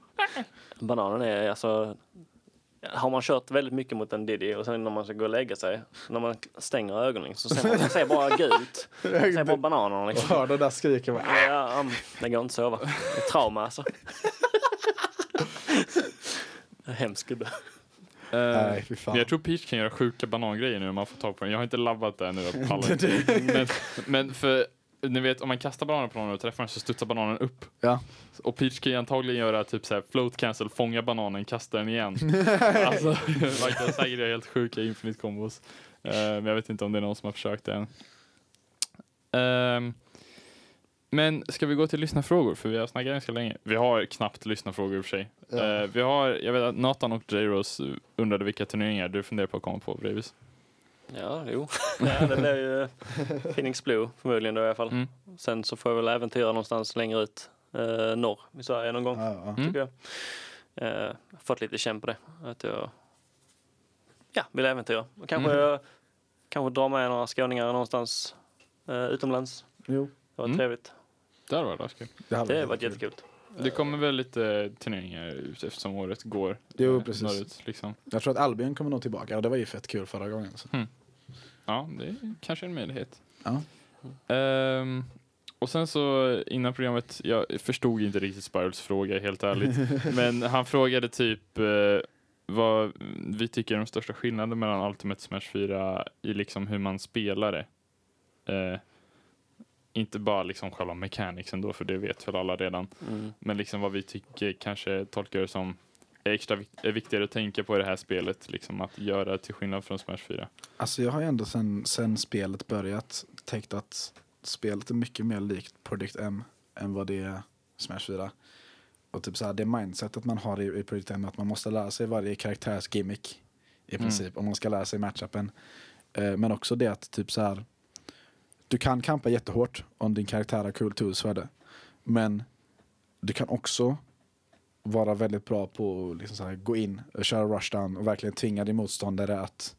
Bananen är alltså... Har man kört väldigt mycket mot en Diddy och sen när man ska gå och lägga sig, när man stänger ögonen så ser man, man ser bara gult. Man ser bara bananerna Och liksom. hör det där skriken. bara, Ja, um, det går inte att sova. Det är trauma alltså. Hemsk gubbe. Nej. Men jag tror Peach kan göra sjuka banangrejer nu om man får tag på den. Jag har inte labbat det nu. Jag pallar inte. men, men för, ni vet om man kastar bananen på någon och träffar den så studsar bananen upp. Ja. Och Peach kan ju antagligen göra typ så här float cancel, fånga bananen, kasta den igen. alltså, kan säkert göra helt sjuka infinite combos. Eh, men jag vet inte om det är någon som har försökt det än. Ehm, men ska vi gå till lyssnarfrågor? För vi har snackat ganska länge. Vi har knappt lyssnarfrågor i och för sig. Ja. Eh, vi har, jag vet att Nathan och J-Rose undrade vilka turneringar du funderar på att komma på, Brevis. Ja, jo. Ja, det blir ju Phoenix Blue förmodligen då i alla fall. Mm. Sen så får jag väl äventyra någonstans längre ut, eh, norr i Sverige någon gång. Ja, ja. Mm. tycker jag. Eh, fått lite känn på det. Att jag ja, vill äventyra. Och kanske, Mm. kanske dra med några skåningar någonstans eh, utomlands. Jo, Det var Mm. trevligt. Det hade varit kul. det hade Det varit var kul. jättekul. Det kommer väl lite turneringar ut eftersom året går Jo, eh, precis. norrut. Liksom. Jag tror att Albion kommer nog tillbaka och det var ju fett kul förra gången. Så. Ja, det är kanske en möjlighet. Ja. Ehm, och sen så innan programmet, jag förstod inte riktigt Spirals fråga helt ärligt. men han frågade typ eh, vad vi tycker är de största skillnaderna mellan Ultimate Smash 4 i liksom hur man spelar det. Eh, inte bara liksom själva mechanicsen då, för det vet väl alla redan. Mm. Men liksom vad vi tycker kanske tolkar det som extra vik- är viktigare att tänka på i det här spelet. Liksom att göra till skillnad från Smash 4. Alltså jag har ju ändå sen, sen spelet börjat tänkt att spelet är mycket mer likt Project M än vad det är Smash 4. Och typ så här, det mindsetet man har i, i Project M är att man måste lära sig varje karaktärs gimmick i Mm. princip. Om man ska lära sig matchupen. Eh, men också det att typ så här, du kan kampa jättehårt om din karaktär har cool tools för det. Men du kan också vara väldigt bra på att liksom så här, gå in och köra rushdown och verkligen tvinga din motståndare att,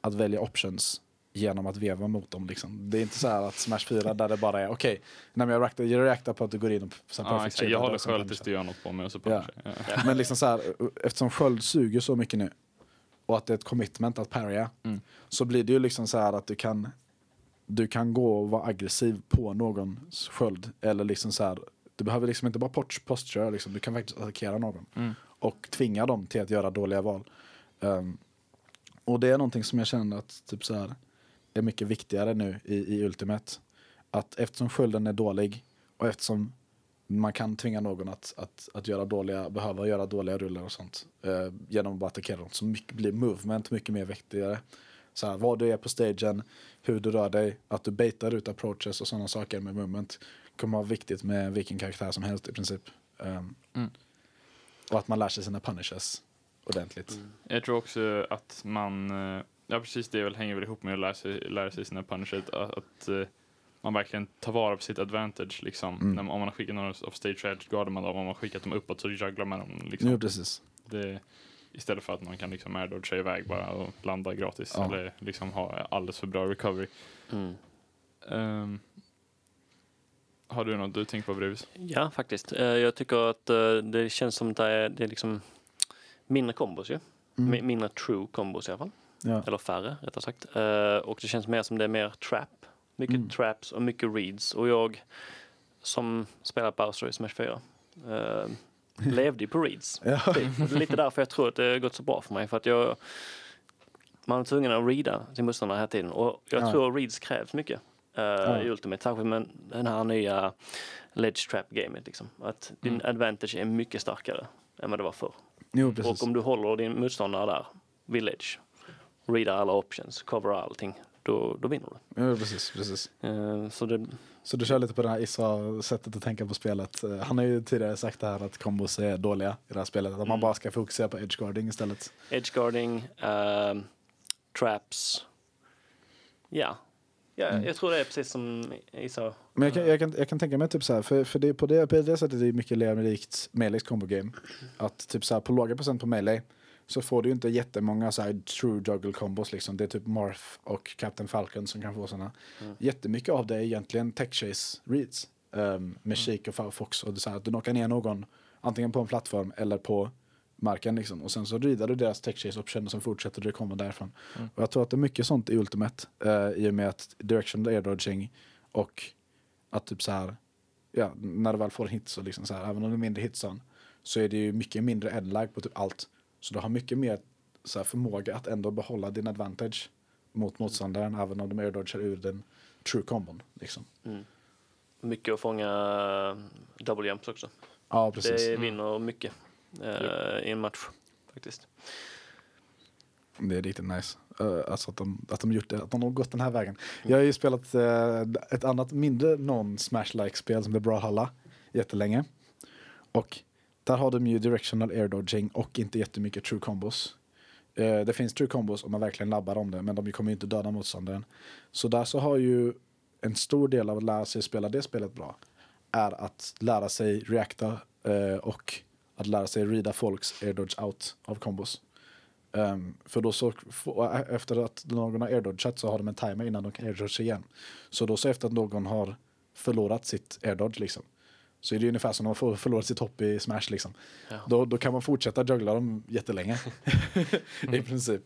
att välja options genom att veva mot dem. Liksom. Det är inte så här att Smash 4 där det bara är okej, okay, jag, reaktar, jag reaktar på att du går in och här Ja, perfect jag håller sköld tills du gör något på mig och så Ja. jag. Men liksom så här, eftersom sköld suger så mycket nu och att det är ett commitment att parrya Mm. så blir det ju liksom så här att du kan du kan gå och vara aggressiv på någons sköld eller liksom så här du behöver liksom inte bara post- posture liksom, du kan faktiskt attackera någon Mm. och tvinga dem till att göra dåliga val. Ehm, och det är någonting som jag känner att typ så här, är mycket viktigare nu i, i Ultimate. Att eftersom skölden är dålig och eftersom man kan tvinga någon att, att, att göra dåliga, behöva göra dåliga rullar och sånt eh, genom att bara attackera dem så mycket, blir movement mycket mer viktigare. Så här, vad du är på stagen, hur du rör dig, att du baitar ut approaches och sådana saker med movement kommer vara viktigt med vilken karaktär som helst i princip. Ehm, Mm. Och att man lär sig sina punishes ordentligt. Jag tror också att man, eh, ja precis det väl hänger väl ihop med att lära sig, lära sig sina punishers, att, att eh, man verkligen tar vara på sitt advantage. Liksom. Mm. När, man- om man har skickat några of stage edge guardar man dem. Om man har skickat dem uppåt så jugglar man dem. Liksom. Jo, precis. Det, istället för att man kan liksom airdodga iväg bara och landa gratis. Ja. Eller liksom ha alldeles för bra recovery. Mm. Har du något du tänker på Bruce? Ja, faktiskt. Eh, Jag tycker att eh, det känns som att det är, det är liksom mindre kombos ju. Mm. Mi- Mindre true kombos i alla fall. Ja. Eller färre, rättare sagt. Eh, Och det känns mer som det är mer trap. Mycket Mm. traps och mycket reads. Och jag som spelar Bowser i Smash 4 eh, levde ju på reads. Ja. Typ. Är lite därför jag tror att det har gått så bra för mig. För att jag, man är tvungen att reada sin motståndare hela tiden. Och jag Ja. tror reads krävs mycket eh, Ja. i Ultimate. Särskilt med den här nya Ledge Trap-gamet. Liksom. Att din Mm. advantage är mycket starkare än vad det var förr. Jo. Och om du håller din motståndare där, vid Ledge, readar alla options, coverar allting, då, då vinner du. Jo, precis, precis. Eh, så det, Så du kör lite på det här Issa-sättet att tänka på spelet. Eh, Han har ju tidigare sagt det här att kombos är dåliga i det här spelet. Att man Mm. bara ska fokusera på edgeguarding istället. edgeguarding, eh, traps, ja. Ja, Mm. jag tror det är precis som Isa. Men jag kan, jag kan, jag kan tänka mig typ så här, för, för det, på, det, på det sättet är det mycket likt Melees combo game. Att typ så här, på låga procent på Melee så får du ju inte jättemånga så här true juggle combos liksom. Det är typ Marth och Captain Falcon som kan få sådana. Mm. Jättemycket av det är egentligen tech chase reads. Um, med Shake och Firefox och det så här, att du knockar ner någon antingen på en plattform eller på marken liksom. Och sen så readar du deras tech chase option och sen fortsätter du komma därifrån. Mm. Och jag tror att det är mycket sånt i Ultimate uh, i och med att directional air dodging och att typ så här, ja, när du väl får en hit så liksom så här, även om det är mindre hitson så är det ju mycket mindre endlag på typ allt. Så du har mycket mer så här, förmåga att ändå behålla din advantage mot motståndaren även om de airdodgar ur den true combon. Liksom. Mm. Mycket att fånga eh, double jumps också. Ja, precis. Det vinner mycket eh, i en match faktiskt. Det är riktigt nice. Uh, alltså att de, att de gjort det, att de har gått den här vägen. Jag har ju spelat eh, ett annat mindre non-smash-like spel som heter Brawlhalla jättelänge. Och där har de ju directional air dodging och inte jättemycket true combos. Eh, det finns true combos om man verkligen labbar om det, men de kommer ju inte döda motståndaren. Så där så har ju en stor del av att lära sig spela det spelet bra är att lära sig reacta och att lära sig reada folks air dodge out av combos. Ehm, för då så, få- efter att någon har airdodgat så har de en timer innan de kan airdodge igen. Så då så efter att någon har förlorat sitt airdodge liksom. Så är det ungefär som om de har förlorat sitt hopp i Smash liksom. Ja. Då, då kan man fortsätta juggla dem jättelänge. I princip.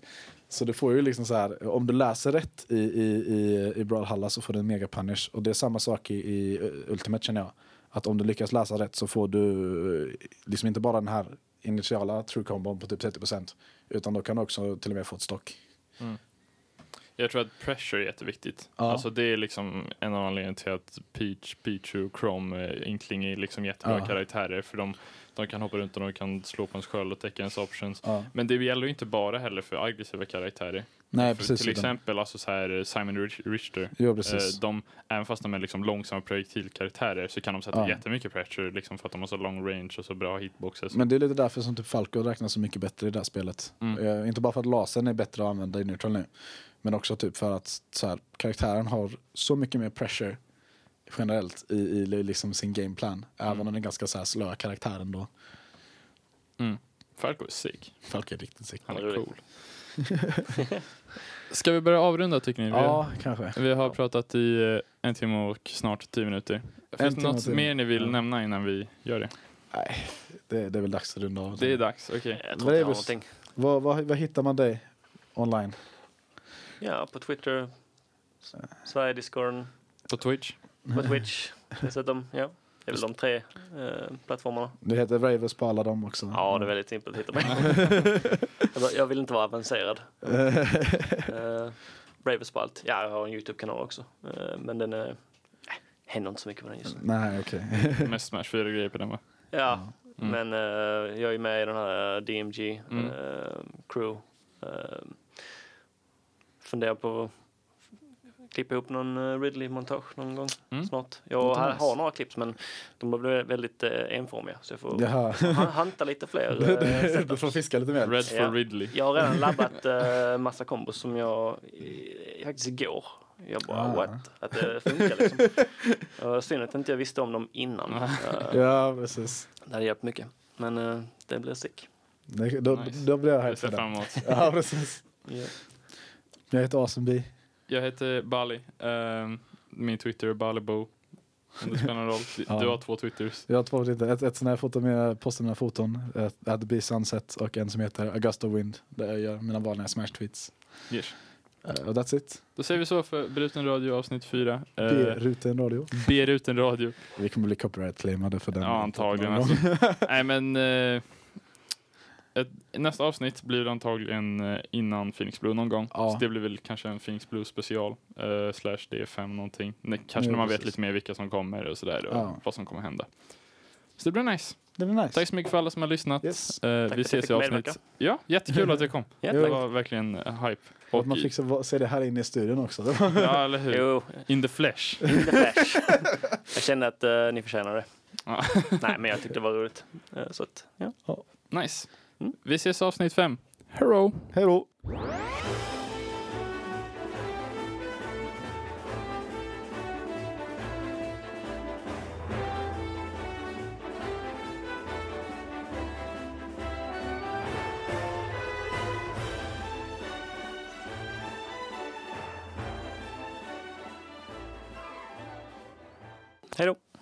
Så du får ju liksom så här, om du läser rätt i, i, i, i Brawlhalla så får du en mega punish. Och det är samma sak i, i Ultimate känner jag. Att om du lyckas läsa rätt så får du eh, liksom inte bara den här initiala true combon på typ 30% utan då kan du också till och med få ett stock. Jag tror att pressure är jätteviktigt. Ja. Alltså det är liksom en av anledningarna till att Peach, Pichu, Chrome, eh, Inkling är liksom jättebra Ja. karaktärer för de, de kan hoppa runt och de kan slå på ens sköld och täcka ens options. Ja. Men det gäller ju inte bara heller för aggressiva karaktärer. Nej, för precis. till exempel alltså så här Simon Rich- Richter. Jo, precis. Eh, de, även fast de är liksom långsamma projektilkaraktärer så kan de sätta Ja. jättemycket pressure liksom för att de har så long range och så bra hitboxes. Men det är lite därför som typ Falco räknas så mycket bättre i det här spelet. Mm. Eh, inte bara för att lasern är bättre att använda i neutral nu. Men också typ för att så här, karaktären har så mycket mer pressure generellt i, i liksom sin gameplan. Även Mm. om den är ganska så här slö karaktär ändå. Mm. Falco är sick. Falco är riktigt sick. Han är cool. Ska vi börja avrunda tycker ni? Vi, Ja, kanske. vi har pratat i eh, en timme och snart tio minuter. Finns det något mer ni vill Ja. nämna innan vi gör det? Nej, det, det är väl dags att runda av. Det är dags, okej. Jag tror inte någonting. Vad, vad, vad hittar man dig online? Ja, på Twitter, S- Sverige Discord, På Twitch? på Twitch dessutom. Ja, det är väl de tre eh, plattformarna. Du heter Ravers på alla dem också? Ja, det är väldigt simpelt att hitta mig. jag, vill inte vara avancerad. Uh, Bravest på allt. Ja, jag har en YouTube-kanal också. Eh, men den är... Äh, händer inte så mycket på den just nu. Nej, okej. Mest Smash 4-grejer på den va? Ja, Mm. men eh, jag är med i den här DMG Mm. eh, crew. Uh, funderar på klippa ihop någon eh, Ridley-montage någon gång Mm. snart. Jag har, har några clips men de blivit väldigt eh, enformiga så jag får Jaha. han- hanta lite fler. Du, eh, du, får fiska lite mer. Red for Ja. Ridley. Jag har redan labbat uh, massa kombos som jag i- faktiskt igår Jag bara Ah. what? Att det funkar liksom. Synd att inte jag visste om dem innan. Ah. Eh, Ja, precis. det hade hjälpt mycket. Men eh, det blev sick. Det- Då, Nice. då blir jag hype ser för fram det. emot. Ja, precis. Ja. Jag heter Asenby. Jag heter Bali. Ehm, min Twitter är Balibo. Om det spelar någon roll. Du Ja. har två Twitters. Jag har två Twitter. Ett, ett sånt här foto med jag postar mina foton. Be Sunset och en som heter Augusta Wind. Där jag gör mina vanliga smash tweets. Yes. Uh, that's it. Då säger vi så för Bruten Radio avsnitt 4. Uh, B-ruten radio. B-Ruten Radio. Vi kommer bli copyright-claimade för den. Ja, antagligen. Alltså. Nej, men eh, ett, nästa avsnitt blir antagligen eh, innan Phoenix Blue någon gång. Ja. Så det blir väl kanske en Phoenix Blue special. eh, slash D5 någonting. Kanske Ja, när man vet precis. lite mer vilka som kommer och sådär. Och Ja. vad som kommer hända. Så det blir nice. Det blir nice. Tack så mycket för alla som har lyssnat. Yes. Tack vi att ses i avsnitt. medverka. Ja, jättekul att jag kom. Det var verkligen hype. Och Och, man fick se, se det här inne i studion också. ja, eller hur? Jo, In the flesh. in the flash. jag kände att eh, ni förtjänar det. Nej, men jag tyckte det var roligt. Så att, ja. Nice. Mm. Vi ses i avsnitt 5. Hello! Då! Hej då.